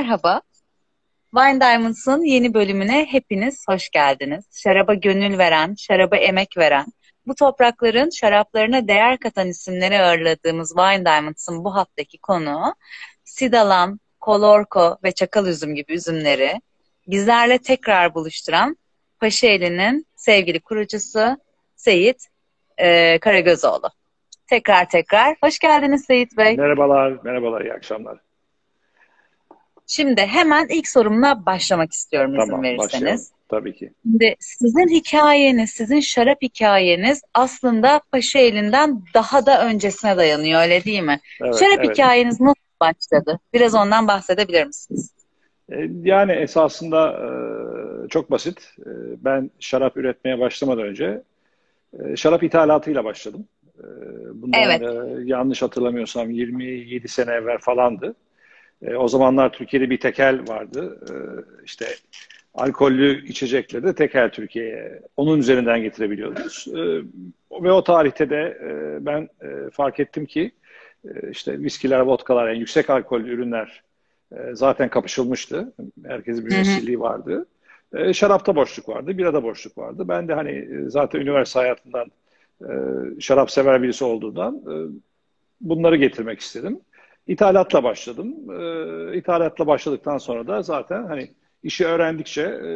merhaba. Wine Diamonds'ın yeni bölümüne hepiniz hoş geldiniz. Şaraba gönül veren, şaraba emek veren, bu toprakların şaraplarına değer katan isimleri ağırladığımız Wine Diamonds'ın bu haftaki konuğu Sidalam, Kolorko ve Çakal Üzüm gibi üzümleri bizlerle tekrar buluşturan Paşaeli'nin sevgili kurucusu Seyit e, Karagözoğlu. Tekrar tekrar hoş geldiniz Seyit Bey. Merhabalar, merhabalar, iyi akşamlar. Şimdi hemen ilk sorumla başlamak istiyorum izin tamam, verirseniz. Başlayalım. Tabii ki. Şimdi sizin hikayeniz, sizin şarap hikayeniz aslında Paşa elinden daha da öncesine dayanıyor öyle değil mi? Evet, şarap evet. hikayeniz nasıl başladı? Biraz ondan bahsedebilir misiniz? E, Yani esasında e, çok basit. E, Ben şarap üretmeye başlamadan önce şarap ithalatıyla başladım. Bundan Evet. yanlış hatırlamıyorsam 27 sene evvel falandı. E, O zamanlar Türkiye'de bir tekel vardı. E, İşte alkollü içecekleri de tekel Türkiye'ye onun üzerinden getirebiliyordunuz. E, Ve o tarihte de e, ben e, fark ettim ki e, işte viskiler, vodkalar, yani yüksek alkollü ürünler e, zaten kapışılmıştı. Herkesin bir vesiliği vardı. E, şarapta boşluk vardı, birada boşluk vardı. Ben de hani e, zaten üniversite hayatından e, şarap sever birisi olduğundan e, bunları getirmek istedim. İthalatla başladım. E, ithalatla başladıktan sonra da zaten hani işi öğrendikçe e,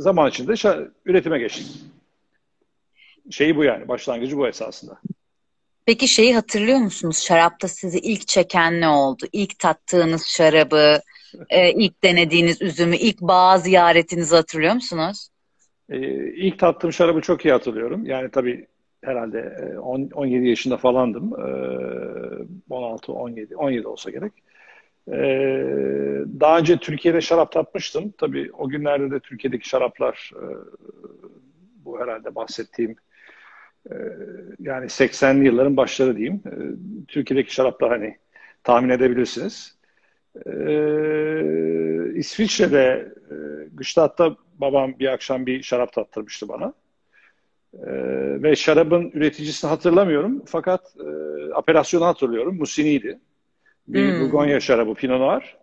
zaman içinde şa- üretime geçtim. Şeyi bu yani, başlangıcı bu esasında. Peki şeyi hatırlıyor musunuz? Şarapta sizi ilk çeken ne oldu? İlk tattığınız şarabı, e, ilk denediğiniz üzümü, ilk bağ ziyaretinizi hatırlıyor musunuz? Ee, ilk tattığım şarabı çok iyi hatırlıyorum. Yani tabii herhalde e, on- 17 yaşında falandım. Ee, 16, 17, 17 olsa gerek. Ee, daha önce Türkiye'de şarap tatmıştım. Tabii o günlerde de Türkiye'deki şaraplar e, bu herhalde bahsettiğim e, yani 80'li yılların başları diyeyim. E, Türkiye'deki şaraplar hani tahmin edebilirsiniz. İsviçre'de e, Gstaad'da babam bir akşam bir şarap tattırmıştı bana. Ee, ve şarabın üreticisini hatırlamıyorum fakat e, apelasyonu hatırlıyorum. Mussini'ydi. Bir Hmm. Bourgogne şarabı, Pinot Noir.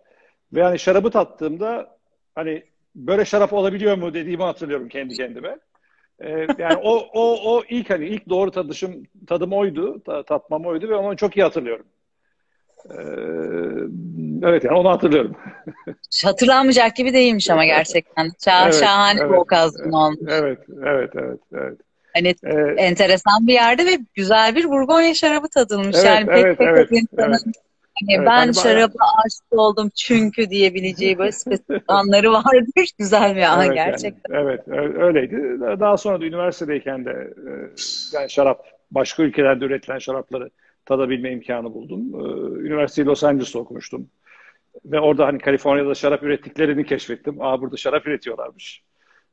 Ve hani şarabı tattığımda hani böyle şarap olabiliyor mu dediğimi hatırlıyorum kendi kendime. Ee, yani o o o ilk hani ilk doğru tadışım tadım oydu, ta- tatmam oydu ve onu çok iyi hatırlıyorum. Ee, evet yani onu hatırlıyorum. Hatırlanmayacak gibi değilmiş ama gerçekten. Şah, Evet, şahane bir evet, okazyon olmuş. Evet, evet, evet, evet. Hani Ee, enteresan bir yerde ve güzel bir Burgonya şarabı tadılmış. Evet, yani pek evet, pek evet, insanın evet. hani Evet, ben hani ba- şaraba aşık oldum çünkü diyebileceği böyle spesifik anları vardır. Güzel bir an Evet, gerçekten. yani, evet, öyleydi. Daha sonra da üniversitedeyken de e, yani şarap, başka ülkelerde üretilen şarapları tadabilme imkanı buldum. Ee, Üniversiteyi Los Angeles'ta okumuştum. Ve orada hani Kaliforniya'da şarap ürettiklerini keşfettim. Aa burada şarap üretiyorlarmış.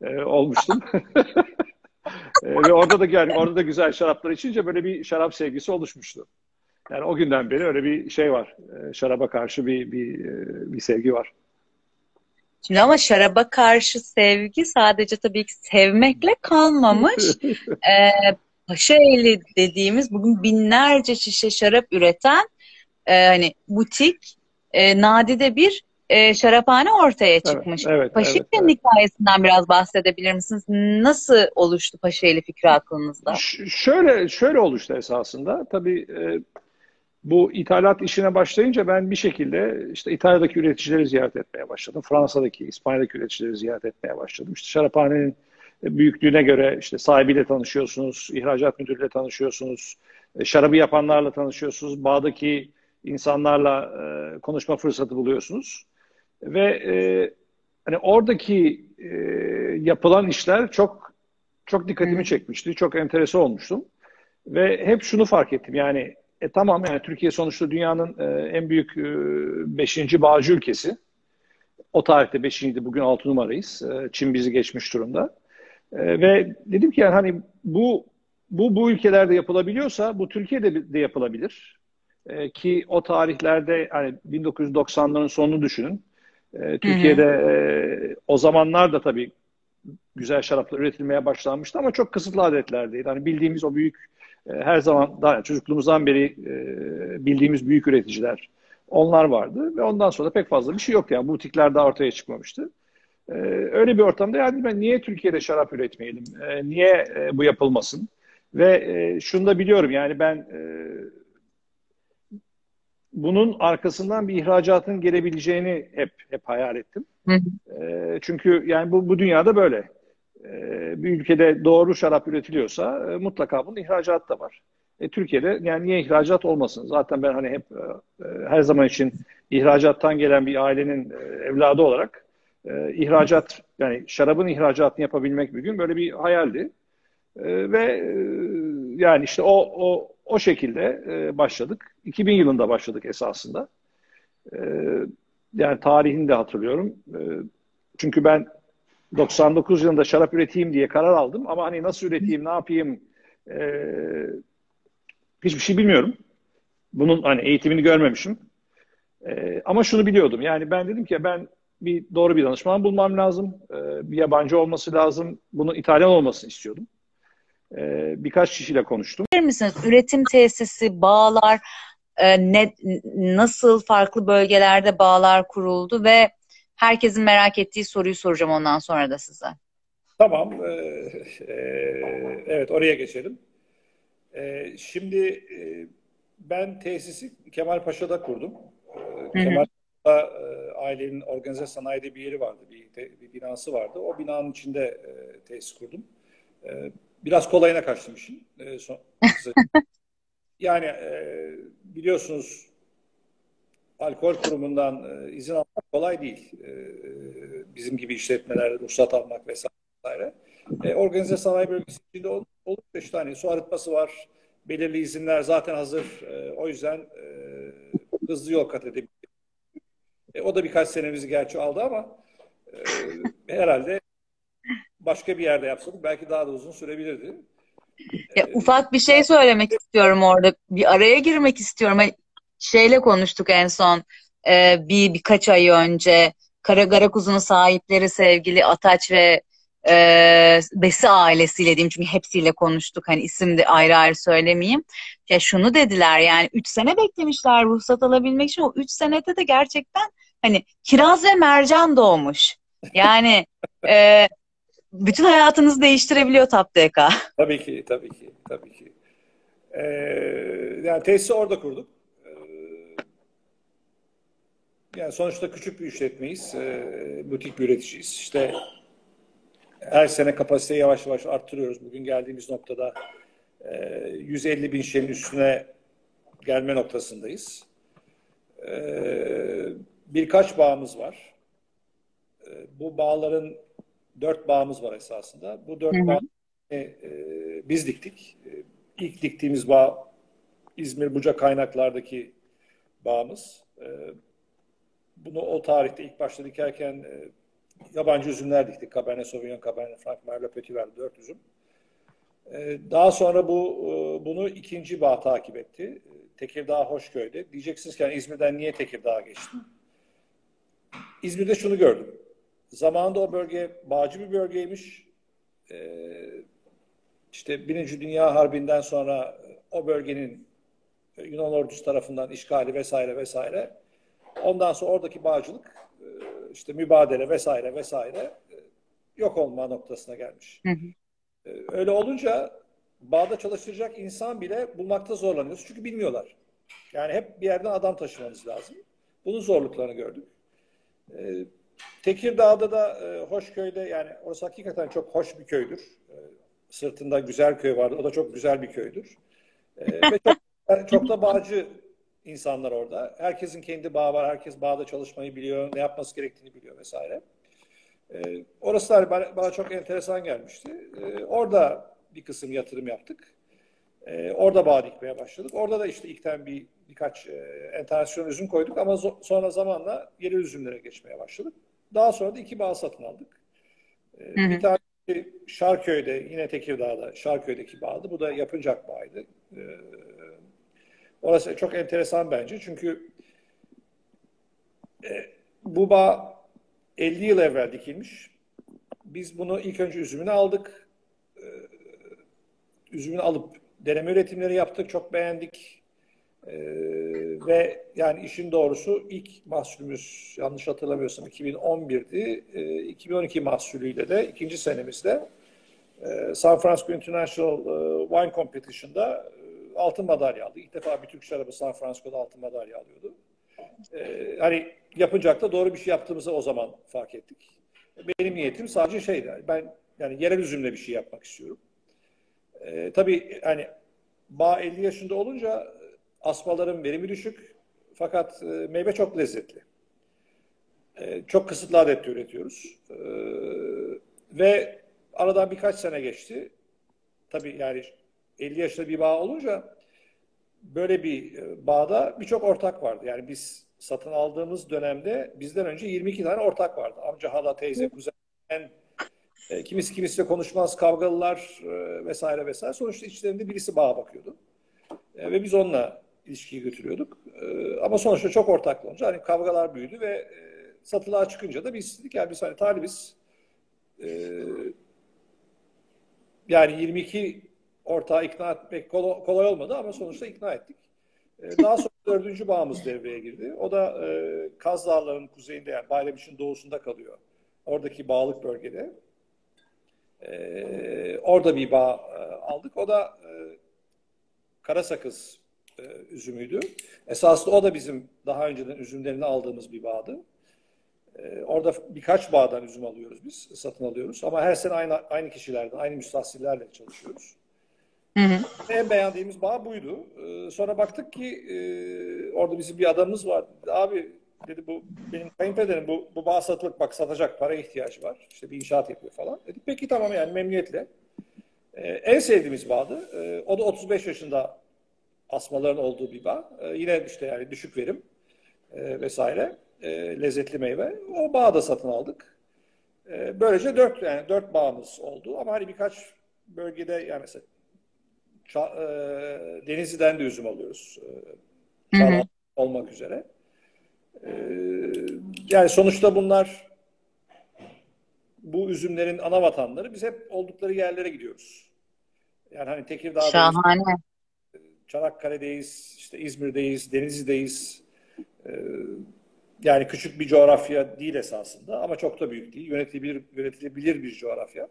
Ee, olmuştum. Ee, ve orada da yani orada da güzel şaraplar içince böyle bir şarap sevgisi oluşmuştu. Yani o günden beri öyle bir şey var. Ee, şaraba karşı bir bir e, bir sevgi var. Şimdi ama şaraba karşı sevgi sadece tabii ki sevmekle kalmamış. Ee, Paşaeli dediğimiz bugün binlerce şişe şarap üreten e, hani butik e, nadide bir e, şaraphane ortaya çıkmış. evet, Paşaeli'nin evet, evet. hikayesinden biraz bahsedebilir misiniz? Nasıl oluştu Paşaeli fikri aklınızda? Ş- şöyle şöyle oluştu esasında. Tabii e, bu ithalat işine başlayınca ben bir şekilde işte İtalya'daki üreticileri ziyaret etmeye başladım. Fransa'daki, İspanya'daki üreticileri ziyaret etmeye başladım. İşte şaraphanenin büyüklüğüne göre işte sahibiyle tanışıyorsunuz, ihracat müdürüyle tanışıyorsunuz, e, şarabı yapanlarla tanışıyorsunuz, bağdaki insanlarla e, konuşma fırsatı buluyorsunuz. Ve e, hani oradaki e, yapılan işler çok çok dikkatimi çekmişti, çok enterese olmuştum. Ve hep şunu fark ettim yani e, tamam yani Türkiye sonuçta dünyanın e, en büyük e, beşinci bağcı ülkesi. O tarihte beşinciydi, bugün altı numarayız. E, Çin bizi geçmiş durumda. E, ve dedim ki yani hani bu bu bu ülkelerde yapılabiliyorsa bu Türkiye'de de yapılabilir. E, ki o tarihlerde hani 1990'ların sonunu düşünün. E, Türkiye'de e, o zamanlar da tabii güzel şaraplar üretilmeye başlanmıştı ama çok kısıtlı adetlerdeydi. Hani bildiğimiz o büyük e, her zaman daha çocukluğumuzdan beri e, bildiğimiz büyük üreticiler Onlar vardı ve ondan sonra pek fazla bir şey yoktu. Yani butikler daha ortaya çıkmamıştı. Ee, öyle bir ortamda yani ben niye Türkiye'de şarap üretmeyelim? Ee, niye e, bu yapılmasın? Ve e, şunu da biliyorum yani ben e, bunun arkasından bir ihracatın gelebileceğini hep hep hayal ettim. Hı hı. E, çünkü yani bu bu dünyada böyle. E, bir ülkede doğru şarap üretiliyorsa e, mutlaka bunun ihracatı da var. E, Türkiye'de yani niye ihracat olmasın? Zaten ben hani hep e, her zaman için ihracattan gelen bir ailenin e, evladı olarak e, ihracat yani şarabın ihracatını yapabilmek bir gün böyle bir hayaldi. E, ve e, yani işte o o o şekilde e, başladık. 2000 yılında başladık esasında. E, yani tarihini de hatırlıyorum. E, çünkü ben 99 yılında şarap üreteyim diye karar aldım ama hani nasıl üreteyim, ne yapayım e, hiçbir şey bilmiyorum. Bunun hani eğitimini görmemişim. Ama şunu biliyordum. Yani ben dedim ki ben bir doğru bir danışman bulmam lazım. Bir yabancı olması lazım. Bunun İtalyan olmasını istiyordum. Birkaç kişiyle konuştum. Misiniz? Üretim tesisi, bağlar, e, ne, nasıl farklı bölgelerde bağlar kuruldu ve herkesin merak ettiği soruyu soracağım ondan sonra da size. Tamam. Ee, e, evet oraya geçelim. E, şimdi e, ben tesisi Kemal Paşa'da kurdum. E, Kemal Paşa'da e, ailenin organize sanayide bir yeri vardı, bir, bir binası vardı. O binanın içinde e, tesis kurdum. E, biraz kolayına kaçtım işin. E, son, yani e, biliyorsunuz alkol kurumundan e, izin almak kolay değil. E, bizim gibi işletmelerde ruhsat almak vesaire. E, organize sanayi bölgesi içinde olunca işte hani su arıtması var, belirli izinler zaten hazır. E, o yüzden e, hızlı yol kat edebildik. E, o da birkaç senemizi gerçi aldı ama e, herhalde başka bir yerde yapsadık belki daha da uzun sürebilirdi. Ya, ufak bir şey söylemek istiyorum orada. Bir araya girmek istiyorum. Şeyle konuştuk en son e, bir birkaç ay önce. Kara kuzunun sahipleri sevgili Ataç ve e, Besi ailesiyle diyeyim çünkü hepsiyle konuştuk. Hani isim de ayrı ayrı söylemeyeyim. Ya şunu dediler yani 3 sene beklemişler ruhsat alabilmek için. O 3 senede de gerçekten hani kiraz ve mercan doğmuş. Yani e, bütün hayatınızı değiştirebiliyor TapDK. Tabii ki, tabii ki, tabii ki. Ee, yani tesisi orada kurduk. Ee, yani sonuçta küçük bir işletmeyiz. Ee, butik bir üreticiyiz. İşte her sene kapasiteyi yavaş yavaş arttırıyoruz. Bugün geldiğimiz noktada e, 150 bin şişenin üstüne gelme noktasındayız. Ee, birkaç bağımız var. Ee, bu bağların dört bağımız var esasında. Bu dört bağ e, biz diktik. E, ilk diktiğimiz bağ İzmir Buca kaynaklardaki bağımız. E, bunu o tarihte ilk başta dikerken e, yabancı üzümler diktik. Cabernet Sauvignon, Cabernet Franc, Merlot Petit Verdot, dört üzüm. E, daha sonra bu e, bunu ikinci bağ takip etti. E, Tekirdağ Hoşköy'de. Diyeceksiniz ki yani İzmir'den niye Tekirdağ'a geçti? İzmir'de şunu gördüm. Zamanında o bölge bağcı bir bölgeymiş. Ee, işte Birinci Dünya Harbi'nden sonra o bölgenin Yunan ordusu tarafından işgali vesaire vesaire. Ondan sonra oradaki bağcılık e, işte mübadele vesaire vesaire e, yok olma noktasına gelmiş. Hı hı. E, öyle olunca bağda çalıştıracak insan bile bulmakta zorlanıyoruz. Çünkü bilmiyorlar. Yani hep bir yerden adam taşımanız lazım. Bunun zorluklarını gördük. Tekirdağ'da da e, Hoşköy'de yani orası hakikaten çok hoş bir köydür. E, sırtında güzel köy vardı. O da çok güzel bir köydür. E, ve çok, çok da bağcı insanlar orada. Herkesin kendi bağı var. Herkes bağda çalışmayı biliyor. Ne yapması gerektiğini biliyor vesaire. E, orası da bana, bana çok enteresan gelmişti. E, orada bir kısım yatırım yaptık. E, orada bağ dikmeye başladık. Orada da işte ilkten bir birkaç e, enternasyonel üzüm koyduk ama sonra zamanla yeni üzümlere geçmeye başladık. Daha sonra da iki bağ satın aldık. E, hı hı. Bir tane Şarköy'de yine Tekirdağ'da Şarköy'deki bağdı. Bu da yapıncak bağıydı. E, orası çok enteresan bence çünkü e, bu bağ 50 yıl evvel dikilmiş. Biz bunu ilk önce üzümünü aldık. E, üzümünü alıp deneme üretimleri yaptık. Çok beğendik. E, ve yani işin doğrusu ilk mahsulümüz yanlış hatırlamıyorsam 2011'di. E, 2012 mahsulüyle de ikinci senemizde e, San Francisco International e, Wine Competition'da e, altın madalya aldı. İlk defa bir Türk şarabı San Francisco'da altın madalya alıyordu. E, hani yapacak da doğru bir şey yaptığımızı o zaman fark ettik. Benim niyetim sadece şeydi. Ben yani yerel üzümle bir şey yapmak istiyorum. E, tabii hani bağ 50 yaşında olunca asmaların verimi düşük. Fakat e, meyve çok lezzetli. E, çok kısıtlı adette üretiyoruz. E, ve aradan birkaç sene geçti. Tabii yani 50 yaşında bir bağ olunca böyle bir bağda birçok ortak vardı. Yani biz satın aldığımız dönemde bizden önce 22 tane ortak vardı. Amca, hala, teyze, kuzen, e, kimisi kimisiyle konuşmaz, kavgalılar e, vesaire vesaire. Sonuçta içlerinde birisi bağa bakıyordu. E, ve biz onunla ilişkiyi götürüyorduk. E, ama sonuçta çok ortaklı olunca hani kavgalar büyüdü ve e, satılığa çıkınca da biz dedik yani biz hani talibiz. E, yani 22 ortağı ikna etmek kolay olmadı ama sonuçta ikna ettik. E, daha sonra dördüncü bağımız devreye girdi. O da e, Kaz Dağları'nın kuzeyinde yani Bayramiş'in doğusunda kalıyor. Oradaki bağlık bölgede. E, orada bir bağ e, aldık. O da e, Karasakız e, üzümüydü. Esasında o da bizim daha önceden üzümlerini aldığımız bir bağdı. E, orada birkaç bağdan üzüm alıyoruz biz, satın alıyoruz. Ama her sene aynı, aynı kişilerden, aynı müstahsillerle çalışıyoruz. Hı hı. En beğendiğimiz bağ buydu. Ee, sonra baktık ki e, orada bizim bir adamımız var. Abi dedi bu benim kayınpederim bu, bu bağ satılık bak satacak para ihtiyacı var. İşte bir inşaat yapıyor falan. Dedik peki tamam yani memnuniyetle. Ee, en sevdiğimiz bağdı. Ee, o da 35 yaşında asmaların olduğu bir bağ. Ee, yine işte yani düşük verim e, vesaire. E, lezzetli meyve. O bağı da satın aldık. E, böylece dört yani dört bağımız oldu. Ama hani birkaç bölgede yani mesela Ça, e, Denizli'den de üzüm alıyoruz. E, hı hı. olmak üzere. E, yani sonuçta bunlar bu üzümlerin ana vatanları. Biz hep oldukları yerlere gidiyoruz. Yani hani Tekirdağ'dayız. Şahane. Çanakkale'deyiz, işte İzmir'deyiz, Denizli'deyiz. E, yani küçük bir coğrafya değil esasında ama çok da büyük değil. Yönetilebilir, yönetilebilir bir coğrafya.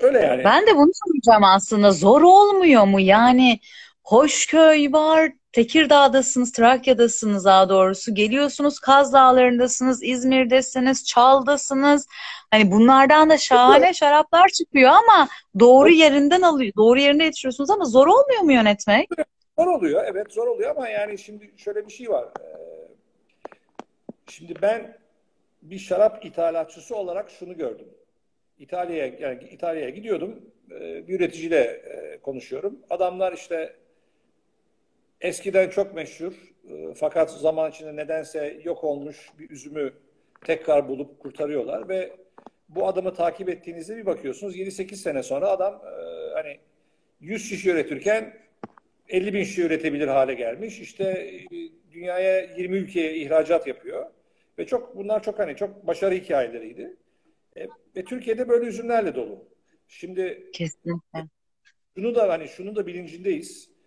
Öyle yani. Ben de bunu soracağım aslında. Zor olmuyor mu? Yani Hoşköy var, Tekirdağ'dasınız, Trakya'dasınız daha doğrusu. Geliyorsunuz Kaz Dağları'ndasınız, İzmir'desiniz, Çal'dasınız. Hani bunlardan da şahane şaraplar çıkıyor ama doğru yerinden alıyor, doğru yerinde yetişiyorsunuz ama zor olmuyor mu yönetmek? Zor oluyor, evet zor oluyor ama yani şimdi şöyle bir şey var. Ee, şimdi ben bir şarap ithalatçısı olarak şunu gördüm. İtalya'ya yani İtalya'ya gidiyordum. Ee, bir üreticiyle e, konuşuyorum. Adamlar işte eskiden çok meşhur e, fakat zaman içinde nedense yok olmuş bir üzümü tekrar bulup kurtarıyorlar ve bu adamı takip ettiğinizde bir bakıyorsunuz 7-8 sene sonra adam e, hani 100 şişe üretirken 50 bin şişe üretebilir hale gelmiş. İşte dünyaya 20 ülkeye ihracat yapıyor. Ve çok bunlar çok hani çok başarı hikayeleriydi. E, ve Türkiye'de böyle üzümlerle dolu. Şimdi Kesinlikle. şunu da hani şunu da bilincindeyiz.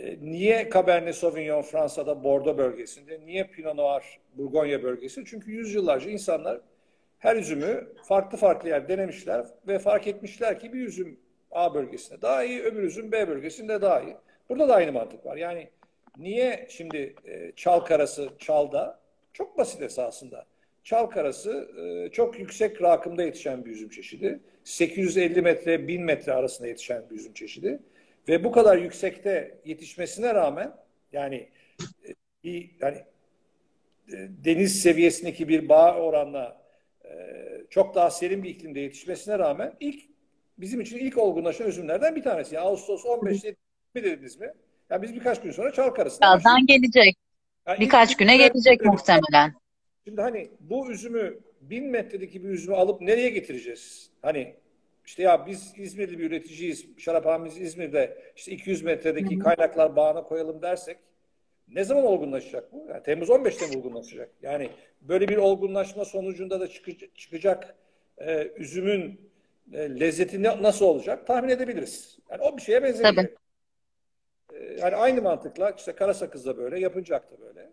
E, niye Cabernet Sauvignon Fransa'da Bordeaux bölgesinde? Niye Pinot Noir Burgonya bölgesi? Çünkü yüzyıllarca insanlar her üzümü farklı farklı yer denemişler ve fark etmişler ki bir üzüm A bölgesinde daha iyi, öbür üzüm B bölgesinde daha iyi. Burada da aynı mantık var. Yani niye şimdi e, çal karası çalda? Çok basit esasında. Çal karası e, çok yüksek rakımda yetişen bir üzüm çeşidi. 850 metre 1000 metre arasında yetişen bir üzüm çeşidi. Ve bu kadar yüksekte yetişmesine rağmen yani e, bir yani e, deniz seviyesindeki bir bağ oranla çok daha serin bir iklimde yetişmesine rağmen ilk bizim için ilk olgunlaşan üzümlerden bir tanesi. Yani Ağustos 15'te mi dediniz mi? Yani biz birkaç gün sonra çal karısına Birazdan gelecek. Yani birkaç güne gelecek muhtemelen. Şimdi hani bu üzümü bin metredeki bir üzümü alıp nereye getireceğiz? Hani işte ya biz İzmirli bir üreticiyiz. Şaraphanemiz İzmir'de işte 200 metredeki kaynaklar bağına koyalım dersek ne zaman olgunlaşacak bu? Yani Temmuz 15'te mi olgunlaşacak? Yani böyle bir olgunlaşma sonucunda da çıkacak, çıkacak e, üzümün e, lezzeti ne, nasıl olacak tahmin edebiliriz. Yani o bir şeye benzemiyor. Tabii. E, yani aynı mantıkla işte Karasakız'da böyle, Yapıncak'ta böyle.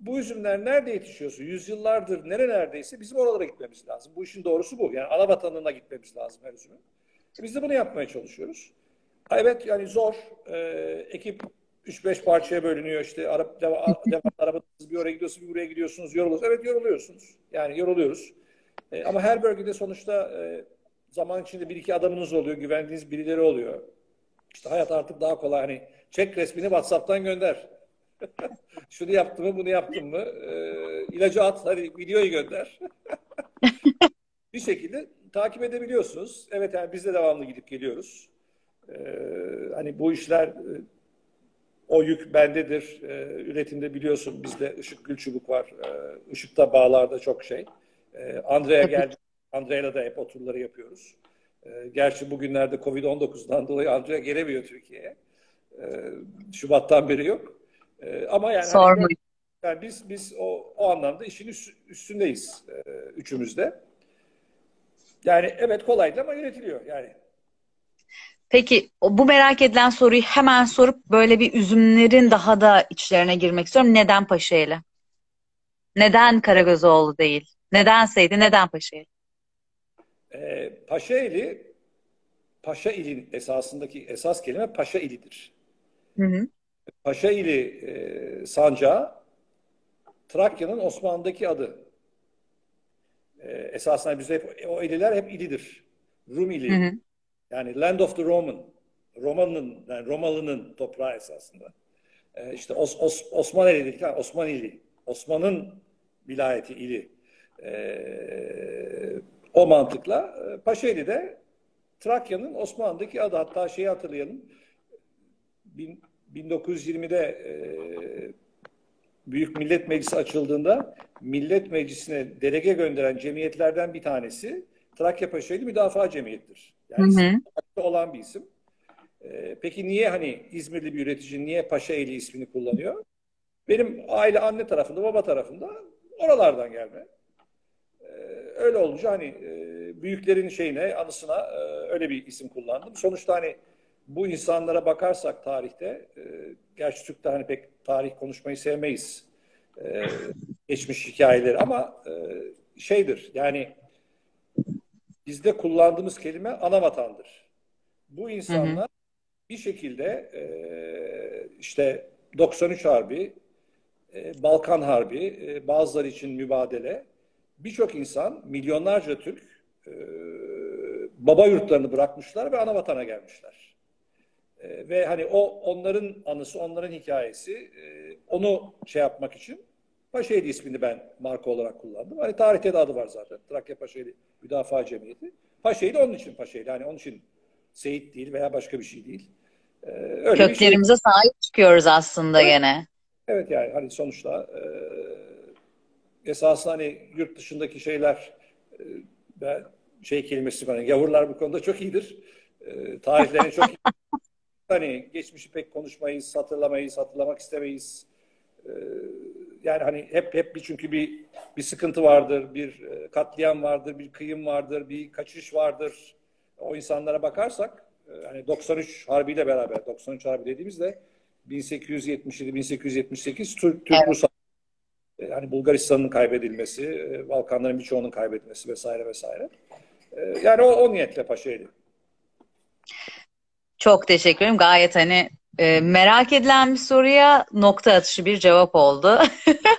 Bu üzümler nerede yetişiyorsa, yüzyıllardır neredeyse bizim oralara gitmemiz lazım. Bu işin doğrusu bu. Yani ana vatanına gitmemiz lazım her üzümün. Biz de bunu yapmaya çalışıyoruz. Evet yani zor. Ee, ekip 3-5 parçaya bölünüyor. İşte araba, devam, devam arabanız bir oraya gidiyorsunuz, bir buraya gidiyorsunuz, yoruluyorsunuz. Evet yoruluyorsunuz. Yani yoruluyoruz. Ee, ama her bölgede sonuçta e, zaman içinde bir iki adamınız oluyor, güvendiğiniz birileri oluyor. İşte hayat artık daha kolay. Hani çek resmini WhatsApp'tan gönder. Şunu yaptım mı, bunu yaptım mı? Ee, ilacı at, hadi videoyu gönder. bir şekilde takip edebiliyorsunuz. Evet yani biz de devamlı gidip geliyoruz. Ee, hani bu işler e, o yük bendedir. Ee, üretimde biliyorsun bizde ışık gül çubuk var. Ee, ışıkta bağlarda çok şey. Ee, Andrea geldi. Andrea'yla da hep oturları yapıyoruz. Ee, gerçi bugünlerde Covid-19'dan dolayı Andrea gelemiyor Türkiye'ye. Ee, Şubat'tan beri yok. Ee, ama yani, hani, yani biz biz o, o anlamda işin üst, üstündeyiz e, üçümüz de. Yani evet kolaydı ama yönetiliyor yani. Peki bu merak edilen soruyu hemen sorup böyle bir üzümlerin daha da içlerine girmek istiyorum. Neden Paşaeli? Neden Karagözoğlu değil? Nedenseydi neden Paşaeli? Ee, Paşaeli Paşa ilin esasındaki esas kelime Paşa ilidir. Hı hı. Paşa ili e, sancağı Trakya'nın Osmanlı'daki adı. E, esasında bizde hep, o ililer hep ilidir. Rum ili. Hı hı. Yani Land of the Roman. Roman'ın, yani Romalı'nın toprağı esasında. E, işte Os, Os, Osmanlı dedik ha, Osmanili. Osman'ın vilayeti ili. E, o mantıkla e, Paşaeli de Trakya'nın Osmanlı'daki adı. Hatta şeyi hatırlayalım. Bin, 1920'de e, Büyük Millet Meclisi açıldığında Millet Meclisi'ne delege gönderen cemiyetlerden bir tanesi Trakya Paşaeli Müdafaa Cemiyeti'dir. Yani hı hı. olan bir isim. Ee, peki niye hani İzmirli bir üretici niye Paşaeli ismini kullanıyor? Benim aile anne tarafında, baba tarafında oralardan gelme. Ee, öyle olunca hani e, büyüklerin şeyine, anısına e, öyle bir isim kullandım. Sonuçta hani bu insanlara bakarsak tarihte, e, gerçi Türk'te hani pek tarih konuşmayı sevmeyiz. E, geçmiş hikayeleri ama e, şeydir yani bizde kullandığımız kelime ana vatandır. Bu insanlar hı hı. bir şekilde e, işte 93 Harbi, e, Balkan Harbi, e, bazıları için mübadele, birçok insan, milyonlarca Türk e, baba yurtlarını bırakmışlar ve ana vatana gelmişler. E, ve hani o onların anısı, onların hikayesi, e, onu şey yapmak için Paşaeli ismini ben marka olarak kullandım. Hani tarihte de adı var zaten. Trakya Paşaeli Müdafaa Cemiyeti. Paşaeli onun için Paşaeli. Hani onun için Seyit değil veya başka bir şey değil. Ee, öyle Köklerimize şey. sahip çıkıyoruz aslında evet. gene. Evet yani hani sonuçta e, esasında hani yurt dışındaki şeyler e, ben şey kelimesi var. Gavurlar bu konuda çok iyidir. E, tarihlerini çok iyi. hani geçmişi pek konuşmayız, hatırlamayız, hatırlamak istemeyiz. E, yani hani hep hep bir çünkü bir bir sıkıntı vardır, bir e, katliam vardır, bir kıyım vardır, bir kaçış vardır. O insanlara bakarsak e, hani 93 harbiyle beraber 93 harbi dediğimizde 1877-1878 Türk Türk evet. Rus yani Bulgaristan'ın kaybedilmesi, Balkanların birçoğunun kaybedilmesi vesaire vesaire. Yani o, o niyetle Paşa'ydı. Çok teşekkür ederim. Gayet hani e, merak edilen bir soruya nokta atışı bir cevap oldu.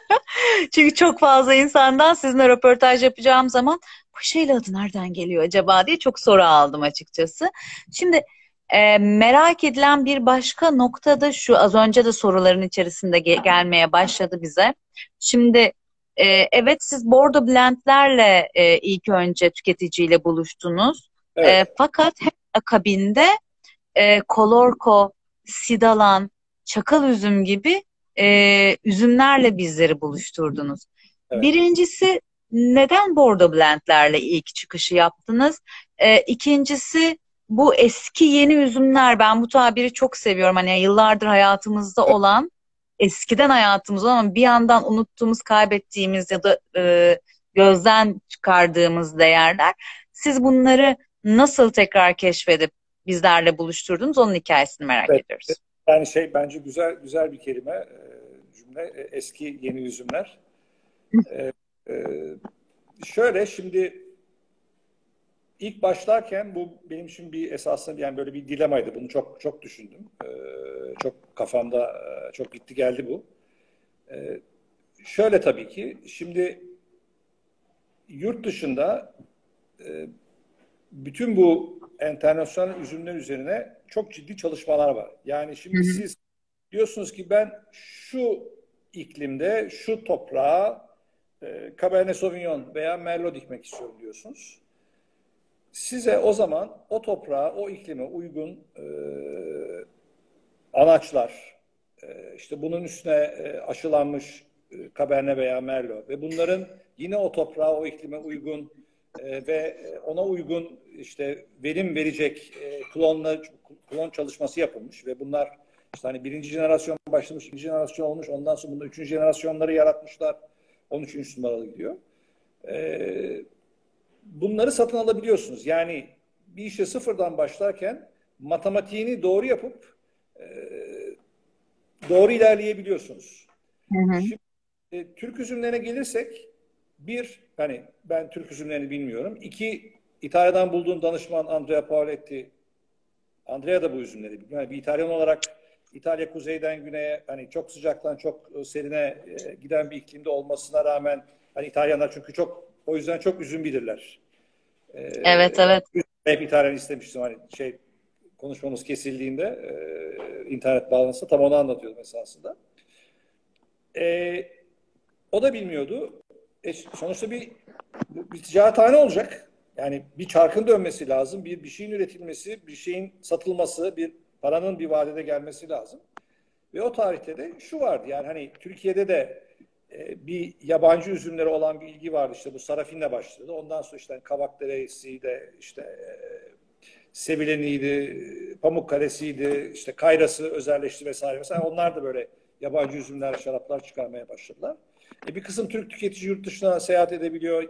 Çünkü çok fazla insandan sizinle röportaj yapacağım zaman Paşaeli adı nereden geliyor acaba diye çok soru aldım açıkçası. Şimdi e, merak edilen bir başka nokta da şu az önce de soruların içerisinde ge- gelmeye başladı bize. Şimdi e, evet siz Bordo Blend'lerle e, ilk önce tüketiciyle buluştunuz. Evet. E, fakat hep akabinde e, Kolorko, Sidalan, Çakal üzüm gibi e, üzümlerle bizleri buluşturdunuz. Evet. Birincisi neden Bordo Blend'lerle ilk çıkışı yaptınız? E, ikincisi bu eski yeni üzümler ben bu tabiri çok seviyorum. Hani yıllardır hayatımızda olan eskiden hayatımızda olan bir yandan unuttuğumuz, kaybettiğimiz ya da e, gözden çıkardığımız değerler. Siz bunları nasıl tekrar keşfedip bizlerle buluşturdunuz? Onun hikayesini merak evet. ediyoruz. Yani şey bence güzel güzel bir kelime e, cümle e, eski yeni üzümler. Ee, şöyle şimdi ilk başlarken bu benim için bir esasında yani böyle bir dilemaydı. Bunu çok çok düşündüm. Ee, çok kafamda çok gitti geldi bu. Ee, şöyle tabii ki şimdi yurt dışında e, bütün bu internasyonel üzümler üzerine çok ciddi çalışmalar var. Yani şimdi hı hı. siz diyorsunuz ki ben şu iklimde şu toprağa e, Cabernet Sauvignon veya Merlot dikmek istiyorum diyorsunuz. Size o zaman o toprağa, o iklime uygun e, anaçlar, e, işte bunun üstüne e, aşılanmış e, Cabernet veya Merlot ve bunların yine o toprağa, o iklime uygun e, ve ona uygun işte verim verecek e, klonla klon çalışması yapılmış ve bunlar işte hani birinci jenerasyon başlamış, ikinci jenerasyon olmuş, ondan sonra bunu üçüncü jenerasyonları yaratmışlar. 13. numaralı gidiyor. Ee, bunları satın alabiliyorsunuz. Yani bir işe sıfırdan başlarken matematiğini doğru yapıp e, doğru ilerleyebiliyorsunuz. Hı hı. Şimdi e, Türk üzümlerine gelirsek bir, hani ben Türk üzümlerini bilmiyorum. İki, İtalya'dan bulduğum danışman Andrea Paoletti Andrea da bu üzümleri biliyor. Yani bir İtalyan olarak İtalya kuzeyden güneye hani çok sıcaktan çok e, serine e, giden bir iklimde olmasına rağmen hani İtalyanlar çünkü çok o yüzden çok üzüm bilirler. E, evet evet. Hep İtalyan istemiştim hani şey konuşmamız kesildiğinde e, internet bağlantısı tam onu anlatıyordum esasında. E, o da bilmiyordu. E, sonuçta bir, bir ticarethane olacak. Yani bir çarkın dönmesi lazım. Bir, bir şeyin üretilmesi, bir şeyin satılması, bir paranın bir vadede gelmesi lazım. Ve o tarihte de şu vardı yani hani Türkiye'de de e, bir yabancı üzümleri olan bir ilgi vardı işte bu Sarafin'le başladı. Ondan sonra işte Kavak Deresi de işte e, Sevileniydi, Pamukkale'siydi, işte Kayrası özelleşti vesaire. Mesela onlar da böyle yabancı üzümler, şaraplar çıkarmaya başladılar. E bir kısım Türk tüketici yurt dışına seyahat edebiliyor.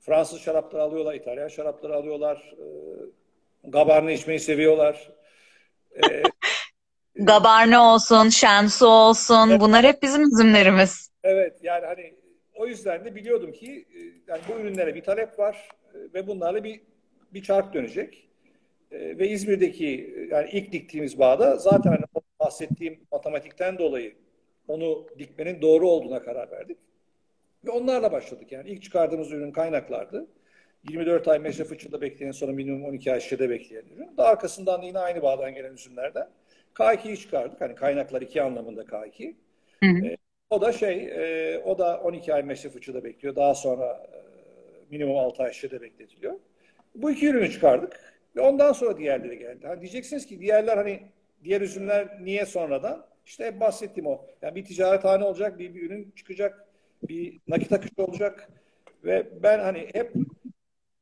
Fransız şarapları alıyorlar, İtalyan şarapları alıyorlar. E, Gabarne içmeyi seviyorlar. E, Gabarne olsun, Şensu olsun. Evet. Bunlar hep bizim üzümlerimiz. Evet yani hani o yüzden de biliyordum ki e, yani bu ürünlere bir talep var e, ve bunlarla bir bir çark dönecek. E, ve İzmir'deki yani ilk diktiğimiz bağda zaten hani bahsettiğim matematikten dolayı onu dikmenin doğru olduğuna karar verdik. Ve onlarla başladık. Yani ilk çıkardığımız ürün kaynaklardı. 24 ay meşe fıçıda bekleyen sonra minimum 12 ay şişede bekleyen ürün. Daha arkasından da yine aynı bağdan gelen üzümlerden K2'yi çıkardık. Hani kaynaklar iki anlamında K2. Hı hı. E, o da şey, e, o da 12 ay meşe fıçıda bekliyor. Daha sonra e, minimum 6 ay şişede bekletiliyor. Bu iki ürünü çıkardık. Ve ondan sonra diğerleri geldi. Hani diyeceksiniz ki diğerler hani diğer üzümler niye sonradan? İşte hep bahsettiğim o. Yani bir ticarethane olacak, bir, bir ürün çıkacak, bir nakit akışı olacak. Ve ben hani hep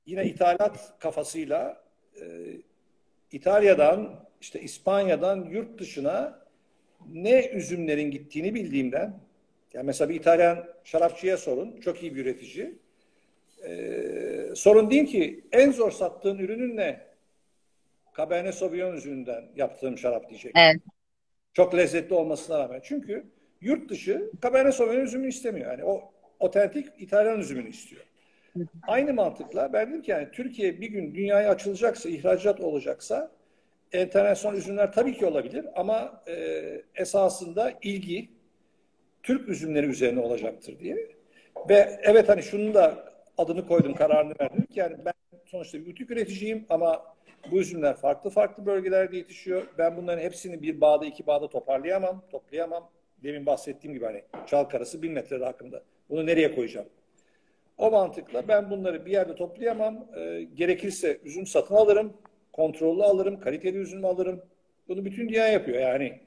yine ithalat kafasıyla e, İtalya'dan, işte İspanya'dan yurt dışına ne üzümlerin gittiğini bildiğimden, yani mesela bir İtalyan şarapçıya sorun, çok iyi bir üretici. Ee, sorun deyin ki en zor sattığın ürünün ne? Cabernet Sauvignon üzümünden yaptığım şarap diyecek. Evet. Çok lezzetli olmasına rağmen. Çünkü yurt dışı Cabernet Sauvignon üzümünü istemiyor. Yani o otentik İtalyan üzümünü istiyor. Aynı mantıkla ben dedim ki yani Türkiye bir gün dünyaya açılacaksa, ihracat olacaksa internasyonel üzümler tabii ki olabilir ama e, esasında ilgi Türk üzümleri üzerine olacaktır diye. Ve evet hani şunun da adını koydum, kararını verdim ki yani ben sonuçta bir butik üreticiyim ama bu üzümler farklı farklı bölgelerde yetişiyor. Ben bunların hepsini bir bağda, iki bağda toparlayamam, toplayamam. Demin bahsettiğim gibi hani çalkarası bin metre hakkında. Bunu nereye koyacağım? O mantıkla ben bunları bir yerde toplayamam. E, gerekirse üzüm satın alırım, kontrollü alırım, kaliteli üzüm alırım. Bunu bütün dünya yapıyor. Yani